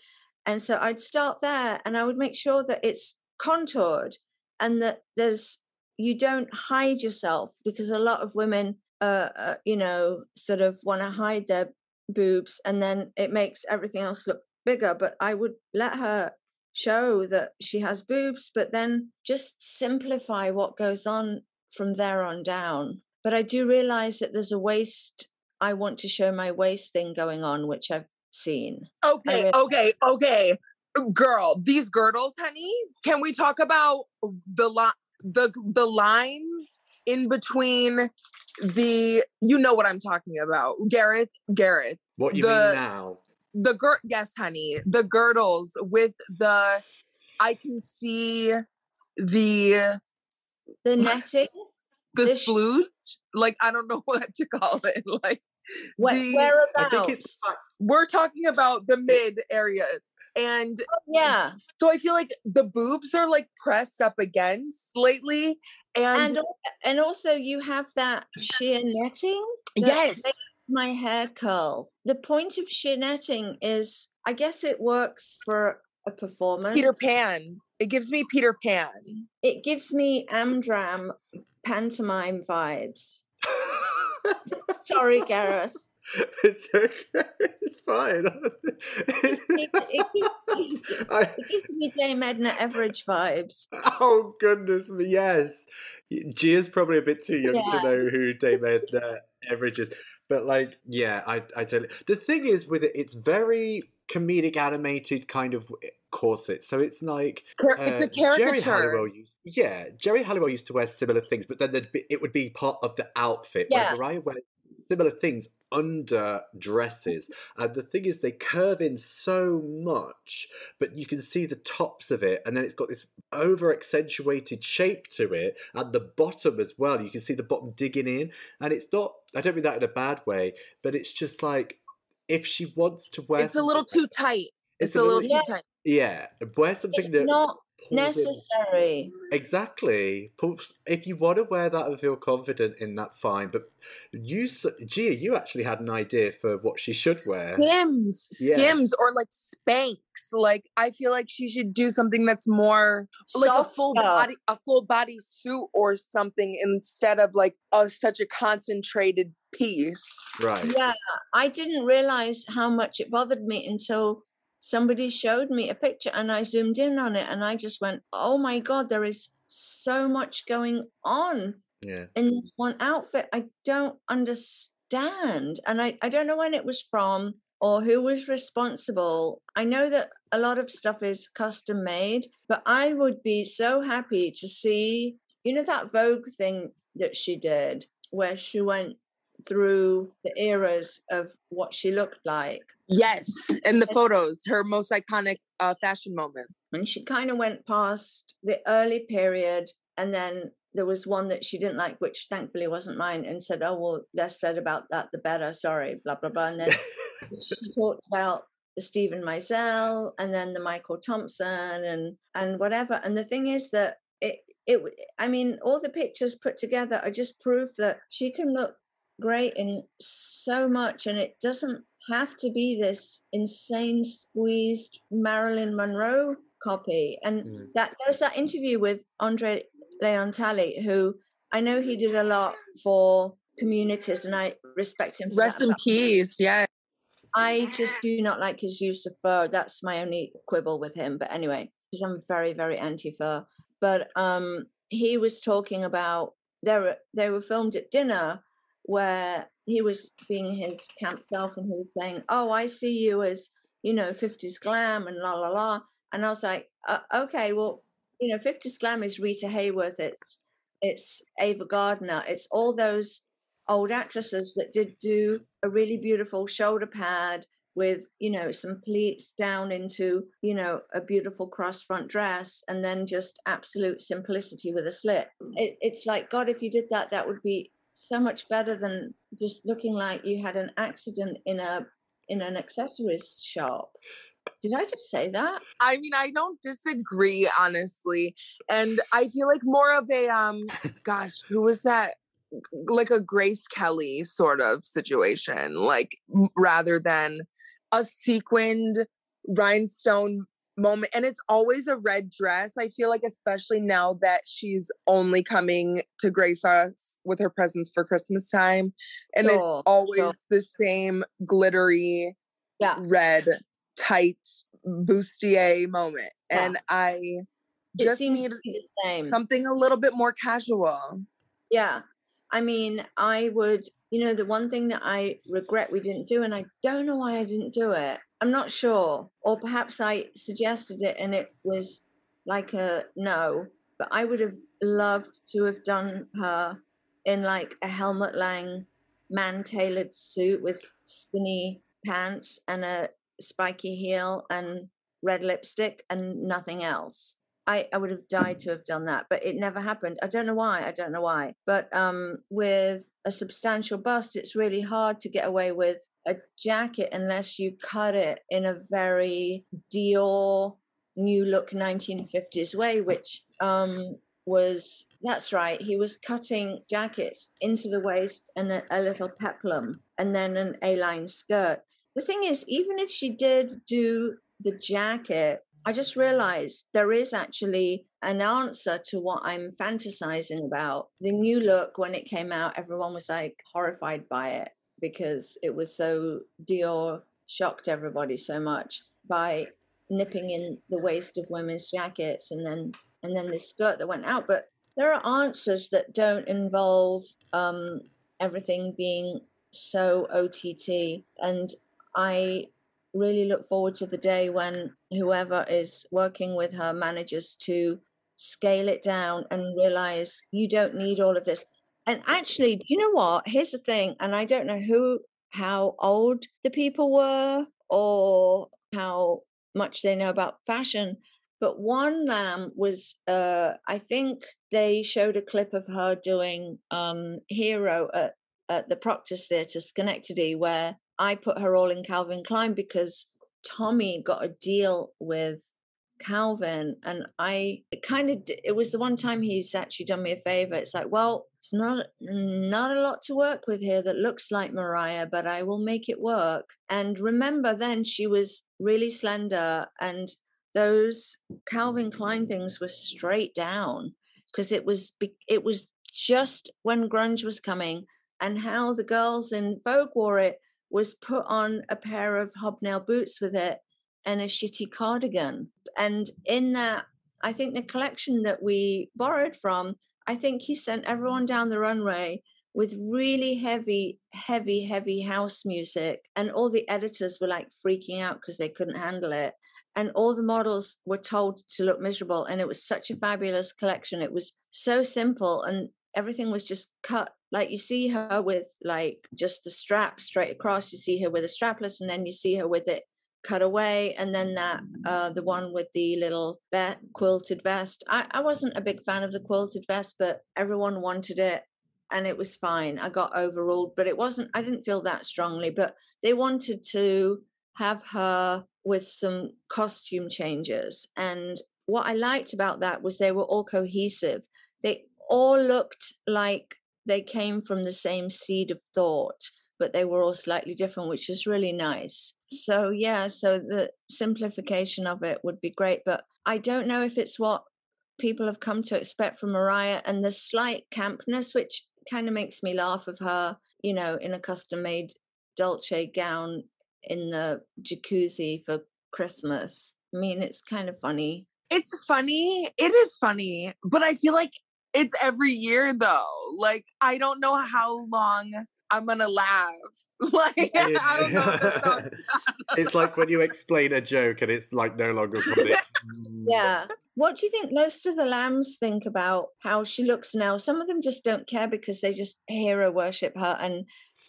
And so I'd start there and I would make sure that it's contoured and that there's, you don't hide yourself because a lot of women uh, uh, you know, sort of want to hide their boobs, and then it makes everything else look bigger, but I would let her show that she has boobs, but then just simplify what goes on from there on down. But I do realize that there's a waist, I want to show my waist thing going on, which I've seen. Okay, really- okay, okay. Girl, these girdles, honey. Can we talk about the li- the the lines in between the you know what I'm talking about. Gareth, Gareth. What you The- mean now? The gir yes, honey. The girdles with the I can see the The netting, the The sh- Like I don't know what to call it. Like where, the- I think whereabouts? we're talking about the mid area. And oh, yeah. so I feel like the boobs are like pressed up against lately. And, And, and also you have that sheer netting. that yes, My hair curl. The point of sheer netting is, I guess it works for a performance. Peter Pan. It gives me Peter Pan. It gives me Amdram pantomime vibes. Sorry, Gareth. it's okay. It's fine. It, it, gives, I, it gives me Dame Edna Everage vibes. oh goodness me, yes. Gia's probably a bit too young Yeah. to know who Dame Edna Everage is, but like, yeah, I, I tell you, The thing is with it, it's very comedic animated kind of corset, so it's like Car- it's uh, a Geri caricature. Halliwell used, yeah, Geri Halliwell used to wear similar things, but then there'd be, it would be part of the outfit. Yeah. Where Mariah similar things under dresses, and the thing is, they curve in so much, but you can see the tops of it, and then it's got this over accentuated shape to it at the bottom as well. You can see the bottom digging in, and it's not. I don't mean that in a bad way, but it's just like if she wants to wear, It's a little too tight. It's, It's a a little little- too tight. yeah, wear something It's that not pulls in. necessary. Exactly. If you want to wear that and feel confident in that, fine. But you, s- Gia, you actually had an idea for what she should wear. Skims, Yeah. skims, or like Spanx. Like I feel like she should do something that's more like a full Softer. body, a full body suit or something instead of like a such a concentrated piece. Right. Yeah, I didn't realize how much it bothered me until somebody showed me a picture and I zoomed in on it and I just went, oh my God, there is so much going on Yeah. in this one outfit. I don't understand. And I, I don't know when it was from or who was responsible. I know that a lot of stuff is custom made, but I would be so happy to see, you know, that Vogue thing that she did where she went through the eras of what she looked like. Yes, in the photos, her most iconic uh, fashion moment. And she kind of went past the early period and then there was one that she didn't like, which thankfully wasn't mine, and said, Oh, well, less said about that, the better. Sorry, blah, blah, blah. And then she talked about the Steven Meisel and then the Michael Thompson and and whatever. And the thing is that it it i mean, all the pictures put together are just proof that she can look great in so much, and it doesn't have to be this insane squeezed Marilyn Monroe copy. And Mm. that there's that interview with Andre Leon Talley, who I know he did a lot for communities, and I respect him. For Rest that, in peace. Yeah. I just do not like his use of fur. That's my only quibble with him. But anyway, because I'm very, very anti-fur. But um, he was talking about they were they were filmed at dinner where he was being his camp self and he was saying, "Oh, I see you as you know 50s glam and la la la." And I was like, uh, "Okay, well, you know, 50s glam is Rita Hayworth. It's it's Ava Gardner. It's all those old actresses that did do a really beautiful shoulder pad with you know some pleats down into you know a beautiful cross front dress and then just absolute simplicity with a slit it, it's like god if you did that that would be so much better than just looking like you had an accident in a in an accessories shop did i just say that I mean, I don't disagree, honestly. And I feel like more of a um gosh, who was that? Like a Grace Kelly sort of situation, like rather than a sequined rhinestone moment. And it's always a red dress. I feel like, especially now that she's only coming to grace us with her presence for Christmas time. And it's always sure. the same glittery yeah red tight bustier moment. Yeah. And I It just need to be the same. something a little bit more casual. Yeah. I mean, I would, you know, the one thing that I regret we didn't do, and I don't know why I didn't do it. I'm not sure. Or perhaps I suggested it and it was like a no. But I would have loved to have done her in like a Helmut Lang man tailored suit with skinny pants and a spiky heel and red lipstick and nothing else. I, I would have died to have done that, but it never happened. I don't know why. I don't know why. But um, with a substantial bust, it's really hard to get away with a jacket unless you cut it in a very Dior new look 1950s way, which um, was that's right. He was cutting jackets into the waist and a, a little peplum, and then an A-line skirt. The thing is, even if she did do the jacket, I just realized there is actually an answer to what I'm fantasizing about. The new look, when it came out, everyone was like horrified by it because it was so Dior shocked everybody so much by nipping in the waist of women's jackets and then and then this skirt that went out. But there are answers that don't involve um, everything being so OTT. And I really look forward to the day when whoever is working with her manages to scale it down and realize you don't need all of this. And actually, do you know what? Here's the thing, and I don't know who, how old the people were or how much they know about fashion, but one lamb was, uh, I think they showed a clip of her doing um, Hero at, at the Proctor's Theatre, Schenectady, where I put her all in Calvin Klein because Tommy got a deal with Calvin, and I it kind of it was the one time he's actually done me a favor. It's like, well, it's not not a lot to work with here that looks like Mariah, but I will make it work. And remember, then she was really slender, and those Calvin Klein things were straight down because it was it was just when grunge was coming, and how the girls in Vogue wore it was put on a pair of hobnail boots with it and a shitty cardigan. And in that, I think the collection that we borrowed from, I think he sent everyone down the runway with really heavy, heavy, heavy house music. And all the editors were like freaking out because they couldn't handle it. And all the models were told to look miserable. And it was such a fabulous collection. It was so simple and everything was just cut. Like you see her with like just the strap straight across. You see her with a strapless, and then you see her with it cut away and then that uh the one with the little quilted vest I, I wasn't a big fan of the quilted vest but everyone wanted it and it was fine i got overruled but it wasn't i didn't feel that strongly but they wanted to have her with some costume changes and what i liked about that was they were all cohesive they all looked like they came from the same seed of thought but they were all slightly different, which was really nice. So, yeah, so the simplification of it would be great, but I don't know if it's what people have come to expect from Mariah and the slight campness, which kind of makes me laugh of her, you know, in a custom made Dolce gown in the jacuzzi for Christmas. I mean, it's kind of funny. It's funny. It is funny, but I feel like it's every year though. Like I don't know how long I'm gonna laugh. Like I don't know. If that sounds it's like when you explain a joke and it's like no longer funny. Mm. Yeah. What do you think most of the lambs think about how she looks now? Some of them just don't care because they just hero worship her. And,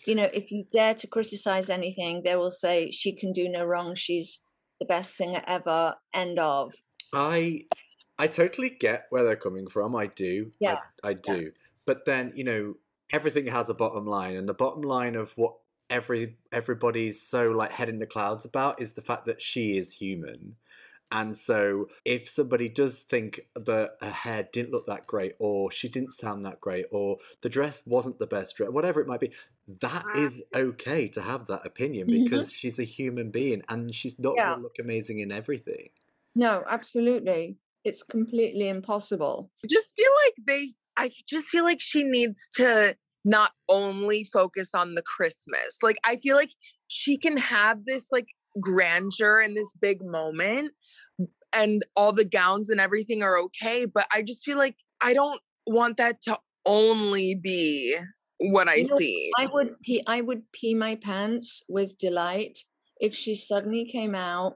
you know, if you dare to criticize anything, they will say she can do no wrong. She's the best singer ever. End of. I I totally get where they're coming from. I do. Yeah. I, I do. But then, you know, everything has a bottom line and the bottom line of what every everybody's so like head in the clouds about is the fact that she is human. And so if somebody does think that her hair didn't look that great or she didn't sound that great or the dress wasn't the best dress, whatever it might be, that is okay to have that opinion Mhm. because she's a human being and she's not Yeah. going to look amazing in everything. No, absolutely. It's completely impossible. I just feel like they I just feel like she needs to not only focus on the Christmas. Like I feel like she can have this like grandeur and this big moment and all the gowns and everything are okay but i just feel like i don't want that to only be what i You know, see I would pee I would pee my pants with delight if she suddenly came out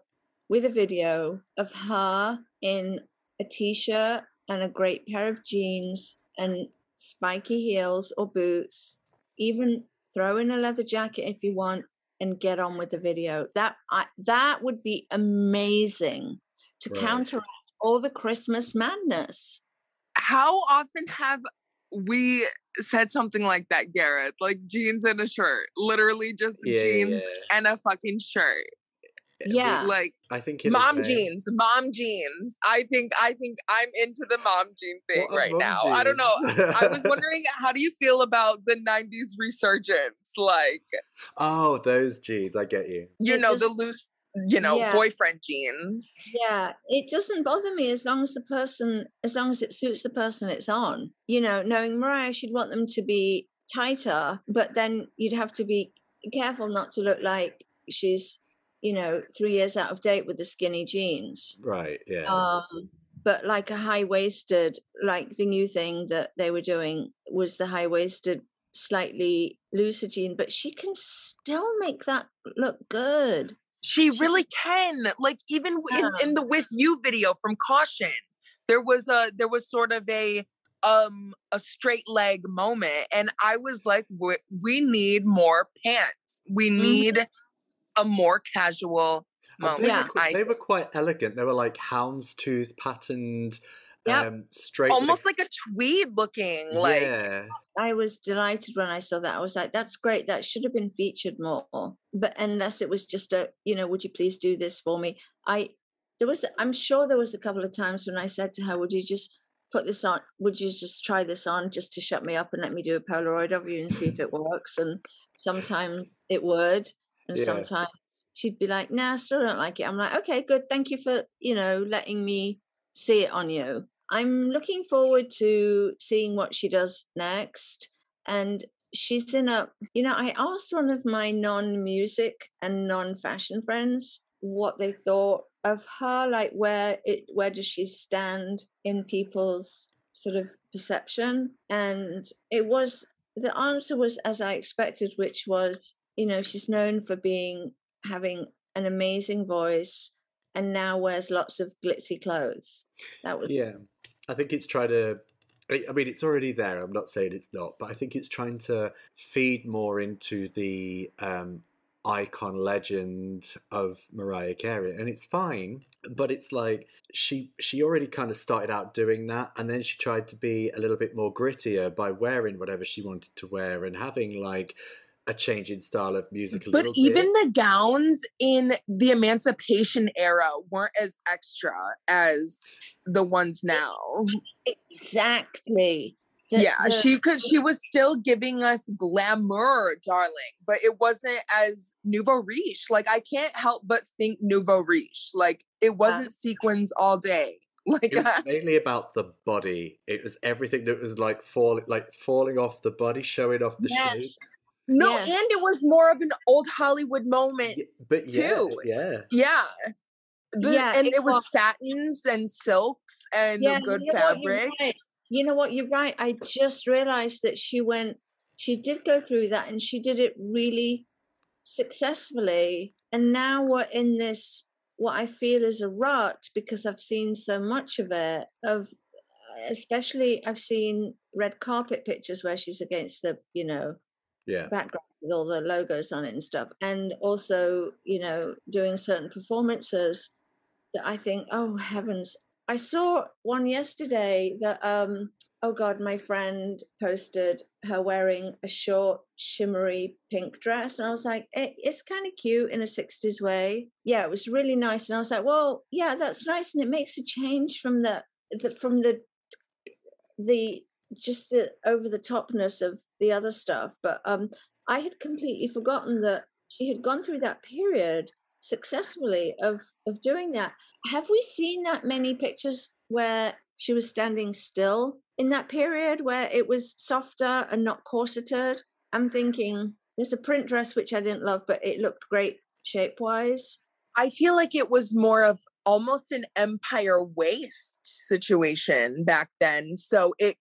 with a video of her in a t-shirt and a great pair of jeans and spiky heels or boots, even throw in a leather jacket if you want and get on with the video. That I, that would be amazing to Right. counteract all the Christmas madness. how often have we said something like that garrett like jeans and a shirt literally just Yeah, jeans yeah. and a fucking shirt Yeah. like I think in mom jeans mom jeans i think i think i'm into the mom jean thing What are right mom now i don't know i was wondering how do you feel about the 90s resurgence like oh, those jeans. I get you. you It know the loose you know Yeah. boyfriend jeans Yeah, it doesn't bother me as long as the person, as long as it suits the person it's on. You know, knowing Mariah, she'd want them to be tighter, but then you'd have to be careful not to look like she's, you know, three years out of date with the skinny jeans. Right. Yeah. Um, but like a high waisted, like the new thing that they were doing was the high waisted, slightly looser jean, but she can still make that look good. She She- really can. Like even w- in, in the with you video from Caution, there was a there was sort of a um a straight leg moment and I was like we, we need more pants. We Mhm. need a more casual And they, moment. were, Yeah. I they were quite elegant. They were like houndstooth patterned, Yep. um, straight. almost like a tweed looking like yeah. I was delighted when I saw that. I was like, that's great. That should have been featured more. But unless it was just a, you know, would you please do this for me? I, there was, I'm sure there was a couple of times when I said to her, would you just put this on? Would you just try this on just to shut me up and let me do a Polaroid of you and see if it works? And sometimes it would. And Yeah. sometimes she'd be like, nah, I still don't like it. I'm like, okay, good. Thank you for, you know, letting me see it on you. I'm looking forward to seeing what she does next. And she's in a, you know, I asked one of my non music and non fashion friends what they thought of her, like where it, where does she stand in people's sort of perception? And it was, the answer was as I expected, which was, you know, she's known for being, having an amazing voice and now wears lots of glitzy clothes. That was Yeah. I think it's trying to. I mean, it's already there. I'm not saying it's not, but I think it's trying to feed more into the um, icon legend of Mariah Carey, and it's fine. But it's like she she already kind of started out doing that, and then she tried to be a little bit more grittier by wearing whatever she wanted to wear and having like a change in style of music. A but little even bit. the gowns in the emancipation era weren't as extra as the ones now. exactly. The- yeah, the- she could she was still giving us glamour, darling, but it wasn't as nouveau riche. Like I can't help but think nouveau riche. Like it wasn't sequins all day. Like It was mainly about the body. It was everything that was like falling, like falling off the body, showing off the Yes. shape. No, Yes. and it was more of an old Hollywood moment. Yeah, but yeah, too. yeah. Yeah. The, Yeah, and it it was was. satins and silks and yeah, good you know what, right. You know what? You're right. I just realized that she went, she did go through that and she did it really successfully. And now we're in this, what I feel is a rut because I've seen so much of it, of especially I've seen red carpet pictures where she's against the, you know, Yeah. background with all the logos on it and stuff. And also, you know, doing certain performances that I think, oh heavens. I saw one yesterday that um oh god, my friend posted her wearing a short shimmery pink dress and I was like, it, it's kind of cute in a 60s way. Yeah, it was really nice and I was like, well, yeah, that's nice and it makes a change from the, the from the the just the over the topness of the other stuff. But um I had completely forgotten that she had gone through that period successfully of of doing that. Have we seen that many pictures where she was standing still in that period where it was softer and not corseted? I'm thinking there's a print dress which I didn't love, but it looked great shape wise. I feel like it was more of almost an empire waist situation back then. So it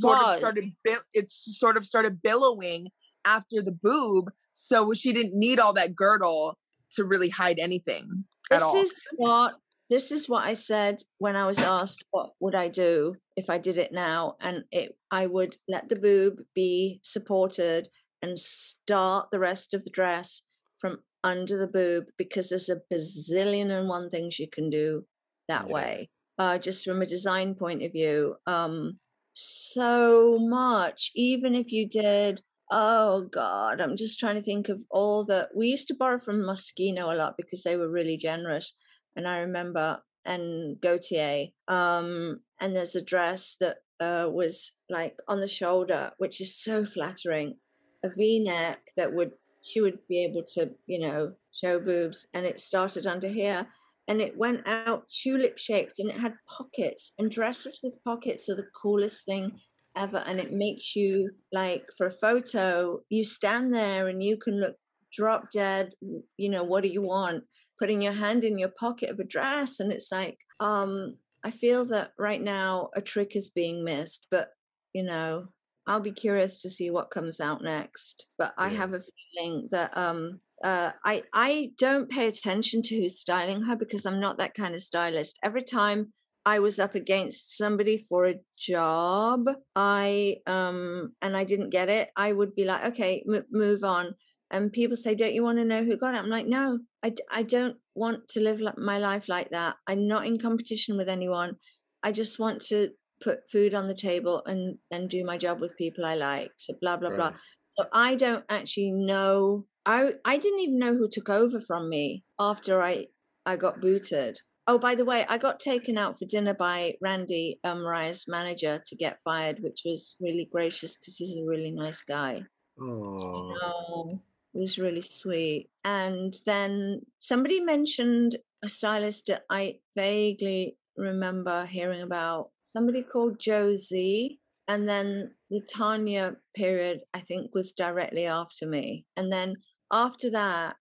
sort Was. of started it sort of started billowing after the boob. So she didn't need all that girdle to really hide anything at this all. is what this is what I said when I was asked what would I do if I did it now, and it I would let the boob be supported and start the rest of the dress from under the boob because there's a bazillion and one things you can do that Yeah. way. Uh, just from a design point of view, um, so much. Even if you did Oh God, I'm just trying to think of all the. We used to borrow from Moschino a lot because they were really generous, and I remember and Gaultier. Um, and there's a dress that uh, was like on the shoulder, which is so flattering, a V-neck that would she would be able to, you know, show boobs, and it started under here, and it went out tulip shaped, and it had pockets, and dresses with pockets are the coolest thing ever and it makes you like for a photo you stand there and you can look drop dead you know what do you want? Putting your hand in your pocket of a dress and it's like um i feel that right now a trick is being missed but you know i'll be curious to see what comes out next but i have a feeling that um uh, I I don't pay attention to who's styling her because I'm not that kind of stylist. Every time I was up against somebody for a job, I um and I didn't get it, I would be like, okay, m- move on. And people say, don't you want to know who got it? I'm like, no, I, d- I don't want to live li- my life like that. I'm not in competition with anyone. I just want to put food on the table and and do my job with people I like. So blah blah blah. So I don't actually know. I I didn't even know who took over from me after I I got booted. Oh, by the way, I got taken out for dinner by Randy, um, Mariah's manager, to get fired, which was really gracious because he's a really nice guy. Oh, No, it was really sweet. And then somebody mentioned a stylist that I vaguely remember hearing about. Somebody called Josie. And then the Tanya period, I think, was directly after me. And then after that,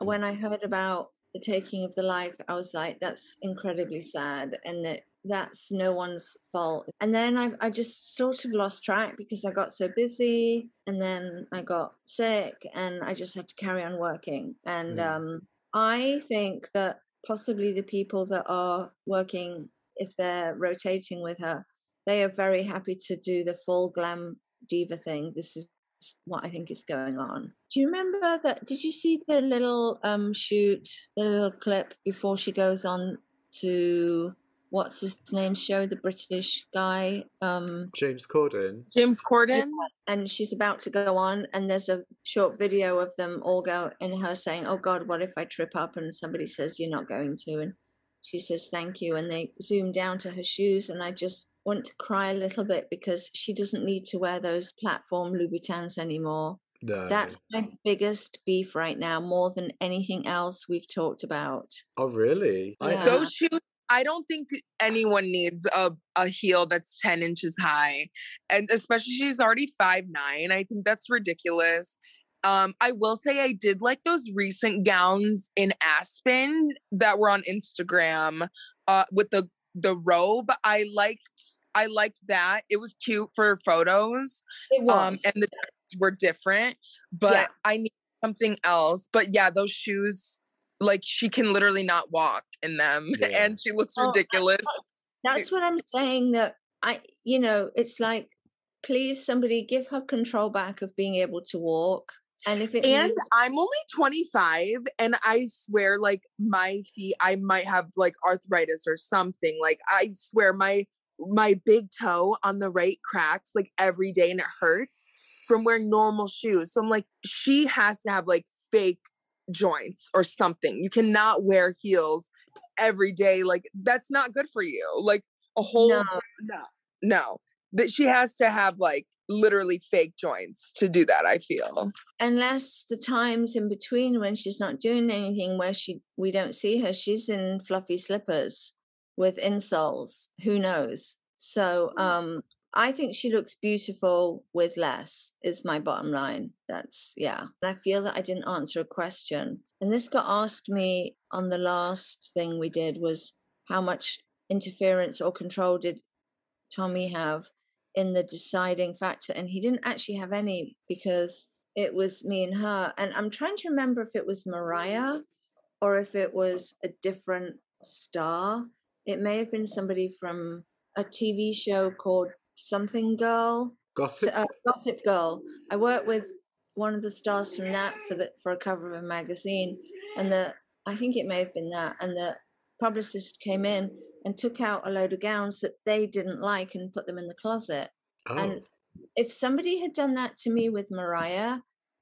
when I heard about the taking of the life, I was like, that's incredibly sad. And that that's no one's fault. And then I, I just sort of lost track because I got so busy and then I got sick and I just had to carry on working. And Mm. um, I think that possibly the people that are working, if they're rotating with her, they are very happy to do the full glam diva thing. This is what I think is going on. Do you remember that? Did you see the little um shoot, the little clip before she goes on to what's his name show, the British guy? Um, James Corden. James Corden. and she's about to go on, and there's a short video of them all go and her saying, "Oh God, what if I trip up?" And somebody says, "You're not going to," and she says, "Thank you," and they zoom down to her shoes, and I just want to cry a little bit because she doesn't need to wear those platform Louboutins anymore. No. That's my biggest beef right now, more than anything else we've talked about. Oh, really? I- Yeah. Those shoes. I don't think anyone needs a, a heel that's 10 inches high. And especially she's already five nine. I think that's ridiculous. Um, I will say I did like those recent gowns in Aspen that were on Instagram uh, with the the robe. I liked I liked that. It was cute for photos. It Um, and the were different, but Yeah. I need something else. But yeah, those shoes, like she can literally not walk in them, Yeah. and she looks Oh, ridiculous. That's what I'm saying. That I, you know, it's like, please, somebody give her control back of being able to walk. And if it And means- I'm only 25, and I swear, like my feet, I might have like arthritis or something. Like I swear, my my big toe on the right cracks like every day, and it hurts from wearing normal shoes. So I'm like, she has to have like fake joints or something. You cannot wear heels every day. Like that's not good for you. Like a whole No. no, no. That she has to have like literally fake joints to do that. I feel. unless the times in between when she's not doing anything where she we don't see her she's in fluffy slippers with insoles who knows so um I think she looks beautiful with less, is my bottom line. That's, yeah. I feel that I didn't answer a question. And this got asked me on the last thing we did was how much interference or control did Tommy have in the deciding factor? And he didn't actually have any because it was me and her. And I'm trying to remember if it was Mariah or if it was a different star. It may have been somebody from a TV show called Something Girl. Gossip. Uh, Gossip Girl. I worked with one of the stars from that for the for a cover of a magazine, and the I think it may have been that, and the publicist came in and took out a load of gowns that they didn't like and put them in the closet. oh. And if somebody had done that to me with Mariah,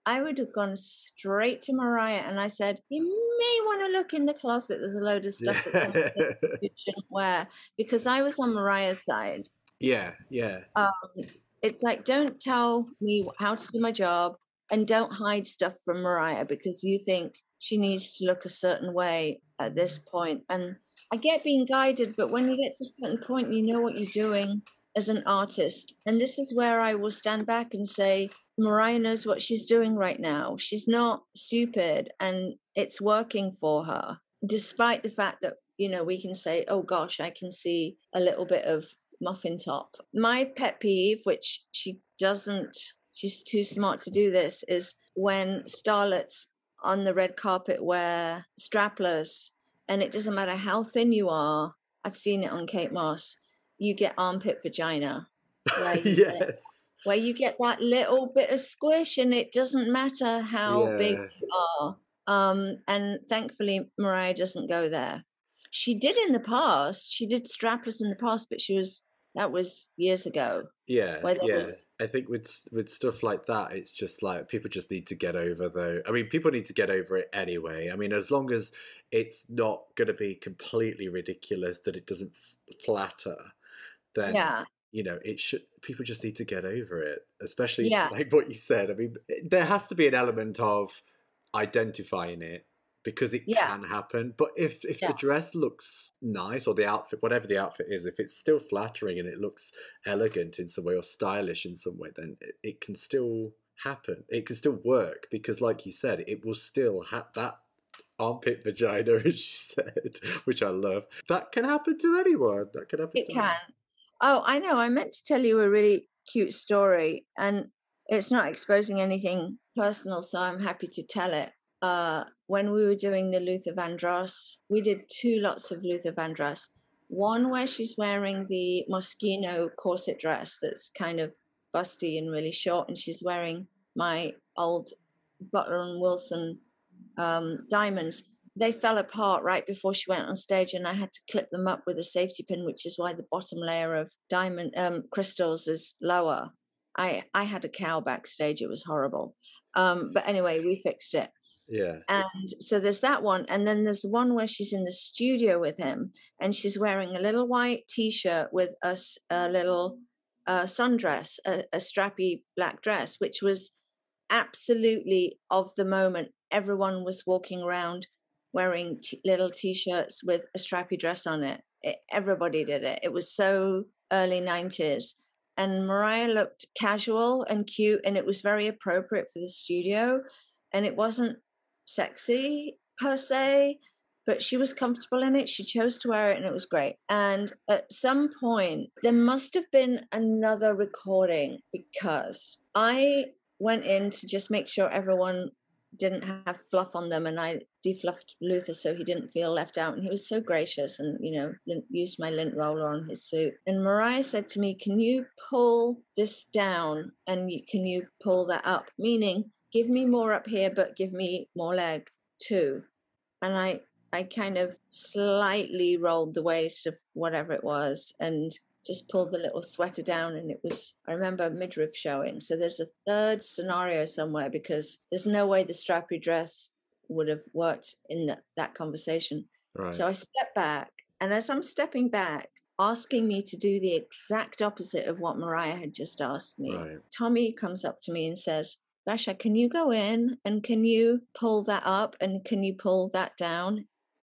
I would have gone straight to Mariah and I said, You may want to look in the closet. There's a load of stuff the things you shouldn't wear. Because I was on Mariah's side. yeah, yeah. Um, it's like, don't tell me how to do my job and don't hide stuff from Mariah because you think she needs to look a certain way at this point. And I get being guided, but when you get to a certain point, you know what you're doing as an artist. And this is where I will stand back and say, Mariah knows what she's doing right now. She's not stupid and it's working for her, despite the fact that, you know, we can say, oh gosh, I can see a little bit of muffin top. My pet peeve, which she doesn't, she's too smart to do this, is when starlets on the red carpet wear strapless and it doesn't matter how thin you are. I've seen it on Kate Moss. You get armpit vagina. Where you get- yes. where you get that little bit of squish and it doesn't matter how big you are. Um, and thankfully, Mariah doesn't go there. She did in the past. She did strapless in the past, but she was that was years ago. Yeah, yeah. was- I think with with stuff like that, it's just like people just need to get over though. I mean, people need to get over it anyway. I mean, as long as it's not going to be completely ridiculous that it doesn't flatter, then Yeah, you know it should. People just need to get over it, especially Yeah. like what you said. I mean, there has to be an element of identifying it because it Yeah. can happen. But if if Yeah. the dress looks nice or the outfit, whatever the outfit is, if it's still flattering and it looks elegant in some way or stylish in some way, then it, it can still happen. It can still work because, like you said, it will still have that armpit vagina, as you said, which I love. That can happen to anyone. That can happen. it can. anyone. Oh, I know. I meant to tell you a really cute story, and it's not exposing anything personal, so I'm happy to tell it. Uh, when we were doing the Luther Vandross, we did two lots of Luther Vandross. One where she's wearing the Moschino corset dress that's kind of busty and really short, and she's wearing my old Butler and Wilson um, diamonds. They fell apart right before she went on stage and i had to clip them up with a safety pin which is why the bottom layer of diamond um, crystals is lower. I i had a cow backstage. It was horrible. Um, but anyway we fixed it Yeah. and so there's that one and then there's one where she's in the studio with him and she's wearing a little white t-shirt with a little uh, sundress a, a strappy black dress which was absolutely of the moment everyone was walking around wearing t- little t-shirts with a strappy dress on it. it everybody did it it was so early 90s and mariah looked casual and cute and it was very appropriate for the studio and it wasn't sexy per se but she was comfortable in it. She chose to wear it and it was great. And at some point there must have been another recording because i went in to just make sure everyone didn't have fluff on them and I defluffed Luther so he didn't feel left out and he was so gracious and you know used my lint roller on his suit. And Mariah said to me can you pull this down and can you pull that up? Meaning give me more up here but give me more leg too and I I kind of slightly rolled the waist of whatever it was and just pulled the little sweater down and it was i remember midriff showing so there's a third scenario somewhere because there's no way the strappy dress would have worked in that, that conversation Right. so i step back and as i'm stepping back asking me to do the exact opposite of what mariah had just asked me right. tommy comes up to me and says Basia can you go in and can you pull that up and can you pull that down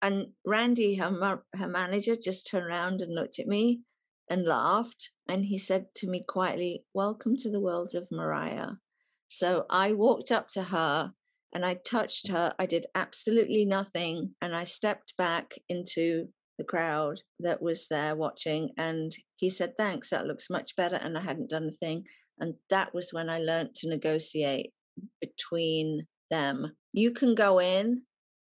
and randy her, her manager just turned around and looked at me and laughed. And he said to me quietly, Welcome to the world of Mariah. So I walked up to her and I touched her. I did absolutely nothing. And I stepped back into the crowd that was there watching. And he said, Thanks, that looks much better. And I hadn't done a thing. And that was when I learned to negotiate between them. You can go in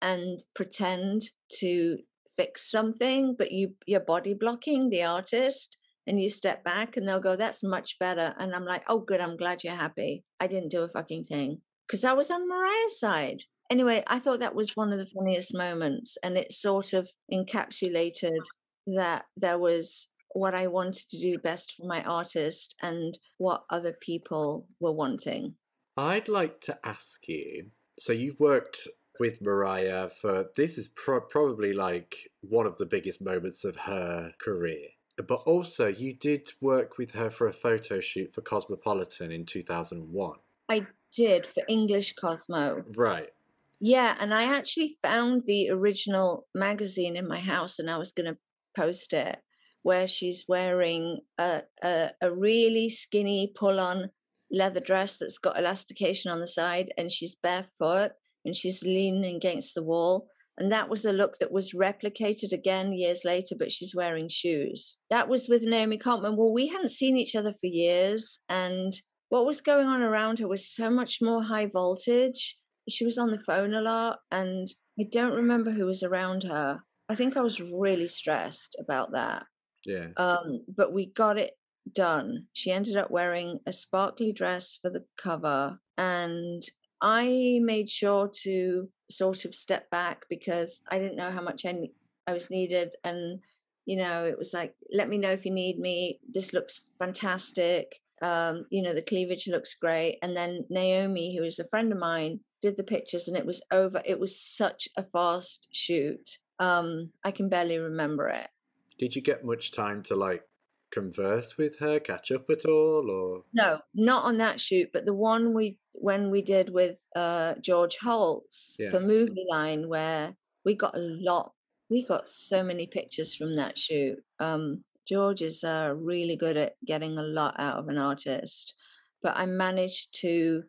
and pretend to fix something, but you you're body blocking the artist and you step back and they'll go, That's much better. And I'm like, Oh good, I'm glad you're happy. I didn't do a fucking thing. Because I was on Mariah's side. Anyway, I thought that was one of the funniest moments and it sort of encapsulated that there was what I wanted to do best for my artist and what other people were wanting. I'd like to ask you so you've worked with Mariah for this is pro- probably like one of the biggest moments of her career. But also, you did work with her for a photo shoot for Cosmopolitan in 2001. I did for English Cosmo. Right. Yeah, and I actually found the original magazine in my house and I was going to post it where she's wearing a, a, a really skinny pull on leather dress that's got elastication on the side and she's barefoot and she's leaning against the wall. And that was a look that was replicated again years later, but she's wearing shoes. That was with Naomi Kaltman. Well, we hadn't seen each other for years. And what was going on around her was so much more high voltage. She was on the phone a lot. And I don't remember who was around her. I think I was really stressed about that. Yeah. Um, but we got it done. She ended up wearing a sparkly dress for the cover. And I made sure to sort of step back because I didn't know how much I, I was needed. And, you know, it was like, let me know if you need me. This looks fantastic. Um, you know, the cleavage looks great. And then Naomi, who is a friend of mine, did the pictures and it was over. It was such a fast shoot. Um, I can barely remember it. Did you get much time to like converse with her, catch up at all, or no, not on that shoot, but the one we when we did with uh, George Holz Yeah. for Movieline, where we got a lot, we got so many pictures from that shoot. Um, George is uh, really good at getting a lot out of an artist, but I managed to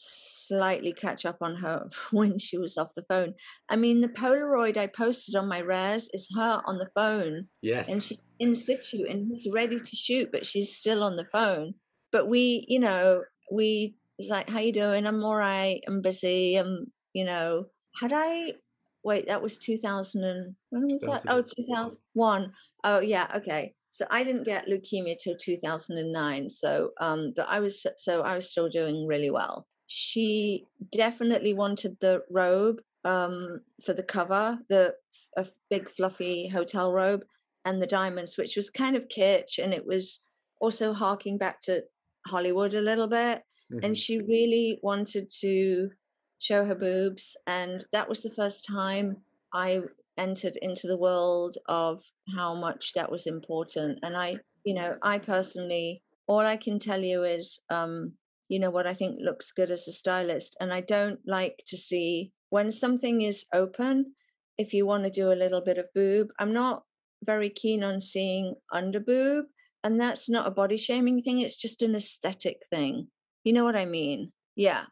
slightly catch up on her when she was off the phone. I mean, the Polaroid I posted on my rares is her on the phone yes, and she's in situ and he's ready to shoot, but she's still on the phone. But we, you know, we like, how you doing? I'm all right. I'm busy. I'm, you know, had I wait, that was 2000 and when was that? Oh, 2001. 2001. Oh, yeah. Okay. So I didn't get leukemia till 2009. So, um, but I was, so I was still doing really well. She definitely wanted the robe, um, for the cover, the a big fluffy hotel robe and the diamonds, which was kind of kitsch. And it was also harking back to Hollywood a little bit Mhm. and she really wanted to show her boobs and that was the first time i entered into the world of how much that was important and i you know i personally all i can tell you is um you know what i think looks good as a stylist and i don't like to see when something is open if you want to do a little bit of boob i'm not very keen on seeing under boob and that's not a body shaming thing it's just an aesthetic thing you know what I mean? Yeah.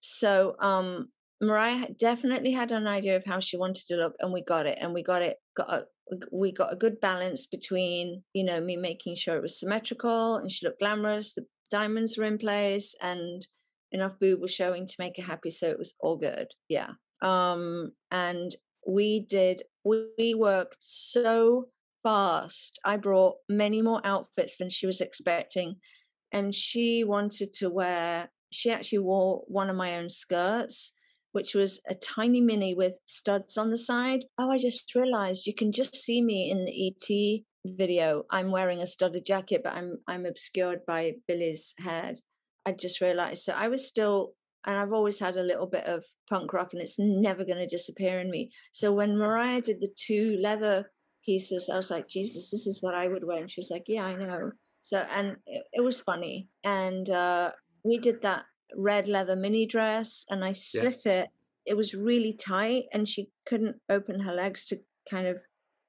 So um Mariah definitely had an idea of how she wanted to look and we got it and we got it got a, we got a good balance between you know me making sure it was symmetrical and she looked glamorous the diamonds were in place and enough boob was showing to make her happy so it was all good yeah. Um and we did we, we worked so fast. I brought many more outfits than she was expecting and she wanted to wear she actually wore one of my own skirts which was a tiny mini with studs on the side. Oh i just realized you can just see me in the et video. I'm wearing a studded jacket but i'm i'm obscured by billy's head i just realized so i was still and i've always had a little bit of punk rock and it's never going to disappear in me. So when mariah did the two leather pieces i was like jesus this is what i would wear. And she was like yeah i know. So and it, it was funny. And uh we did that red leather mini dress and i slit it. It was really tight and she couldn't open her legs to kind of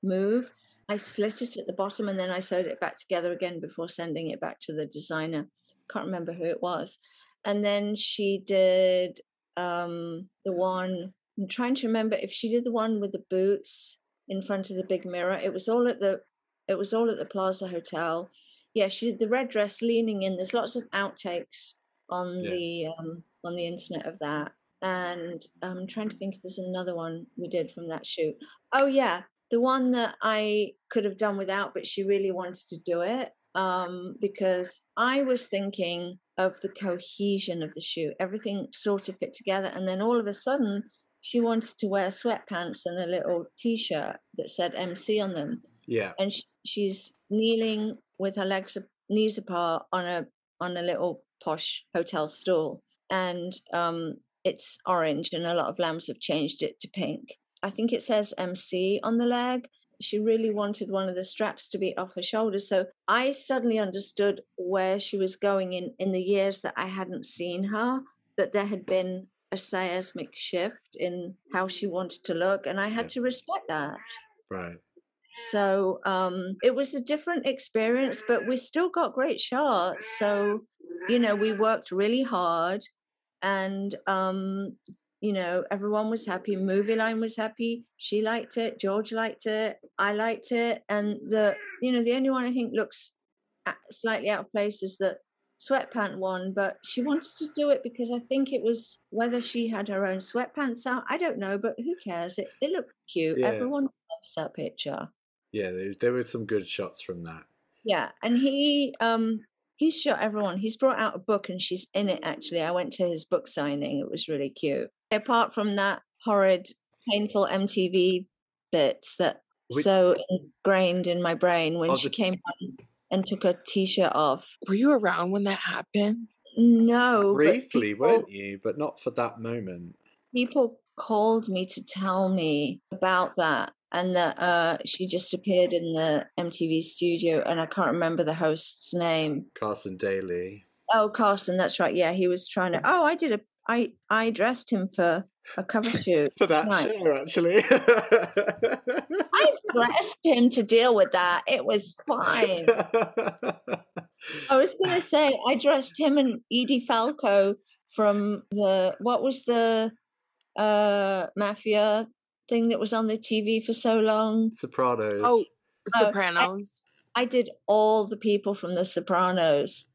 move I slit it at the bottom and then I sewed it back together again before sending it back to the designer. Can't remember who it was. And then she did um, the one. I'm trying to remember if she did the one with the boots in front of the big mirror. It was all at the. It was all at the Plaza Hotel. Yeah, she did the red dress leaning in. There's lots of outtakes on Yeah. the um, on the internet of that. And I'm trying to think if there's another one we did from that shoot. Oh yeah, the one that I could have done without, but she really wanted to do it um, because I was thinking of the cohesion of the shoe. Everything sort of fit together, and then all of a sudden, she wanted to wear sweatpants and a little T-shirt that said MC on them, Yeah. and sh- she's kneeling with her legs knees apart on a on a little posh hotel stool, and um, it's orange, and a lot of lambs have changed it to pink. I think it says MC on the leg. She really wanted one of the straps to be off her shoulders, so I suddenly understood where she was going in in the years that I hadn't seen her. That there had been a seismic shift in how she wanted to look, and I had Yeah. to respect that. Right. So um, it was a different experience, but we still got great shots. So, you know, we worked really hard and, um, you know, everyone was happy. Movieline was happy. She liked it. George liked it. I liked it. And the, you know, the only one I think looks slightly out of place is the sweatpant one, but she wanted to do it because I think it was whether she had her own sweatpants out. I don't know, but who cares? It, it looked cute. Yeah. Everyone loves that picture. Yeah, there, there were some good shots from that. Yeah, and he um he's shot everyone. He's brought out a book and she's in it actually. I went to his book signing. It was really cute. Apart from that horrid, painful MTV bit that Which- so ingrained in my brain when Oh, she the- came on and took her t-shirt off. Were you around when that happened? No, Briefly, people- weren't you? But not for that moment. people called me to tell me about that and that uh, she just appeared in the MTV studio and I can't remember the host's name. Carson Daly. Oh, Carson, that's right. Yeah, he was trying to. Oh, I did a. I I dressed him for a cover shoot. For that Right. show, actually. I dressed him to deal with that. It was fine. I was gonna say I dressed him and Edie Falco from the what was the uh mafia thing that was on the TV for so long. Sopranos. Oh, I- Sopranos. I did all the people from The Sopranos,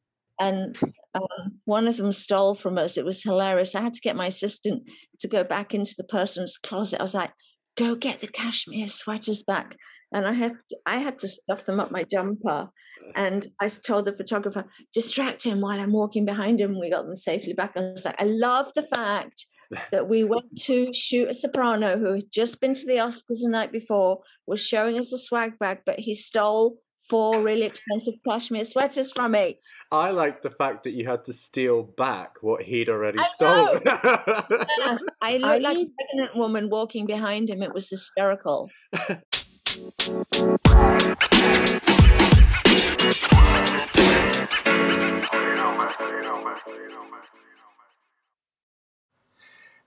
and um, one of them stole from us. It was hilarious. I had to get my assistant to go back into the person's closet. I was like, "Go get the cashmere sweaters back," and I have to, I had to stuff them up my jumper. And I told the photographer, "Distract him while I'm walking behind him." We got them safely back. I was like, "I love the fact." That we went to shoot a soprano who had just been to the Oscars the night before, was showing us a swag bag, but he stole four really expensive cashmere sweaters from me. I like the fact that you had to steal back what he'd already I stolen. Yeah, I looked I like need- a pregnant woman walking behind him. It was hysterical.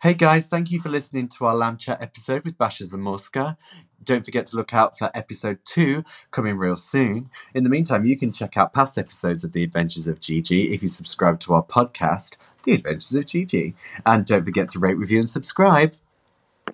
Hey guys, thank you for listening to our Lamb Chat episode with Basia Zamorska. Don't forget to look out for episode two coming real soon. In the meantime, you can check out past episodes of The Adventures of Gigi if you subscribe to our podcast, The Adventures of Gigi. And don't forget to rate, review, and subscribe.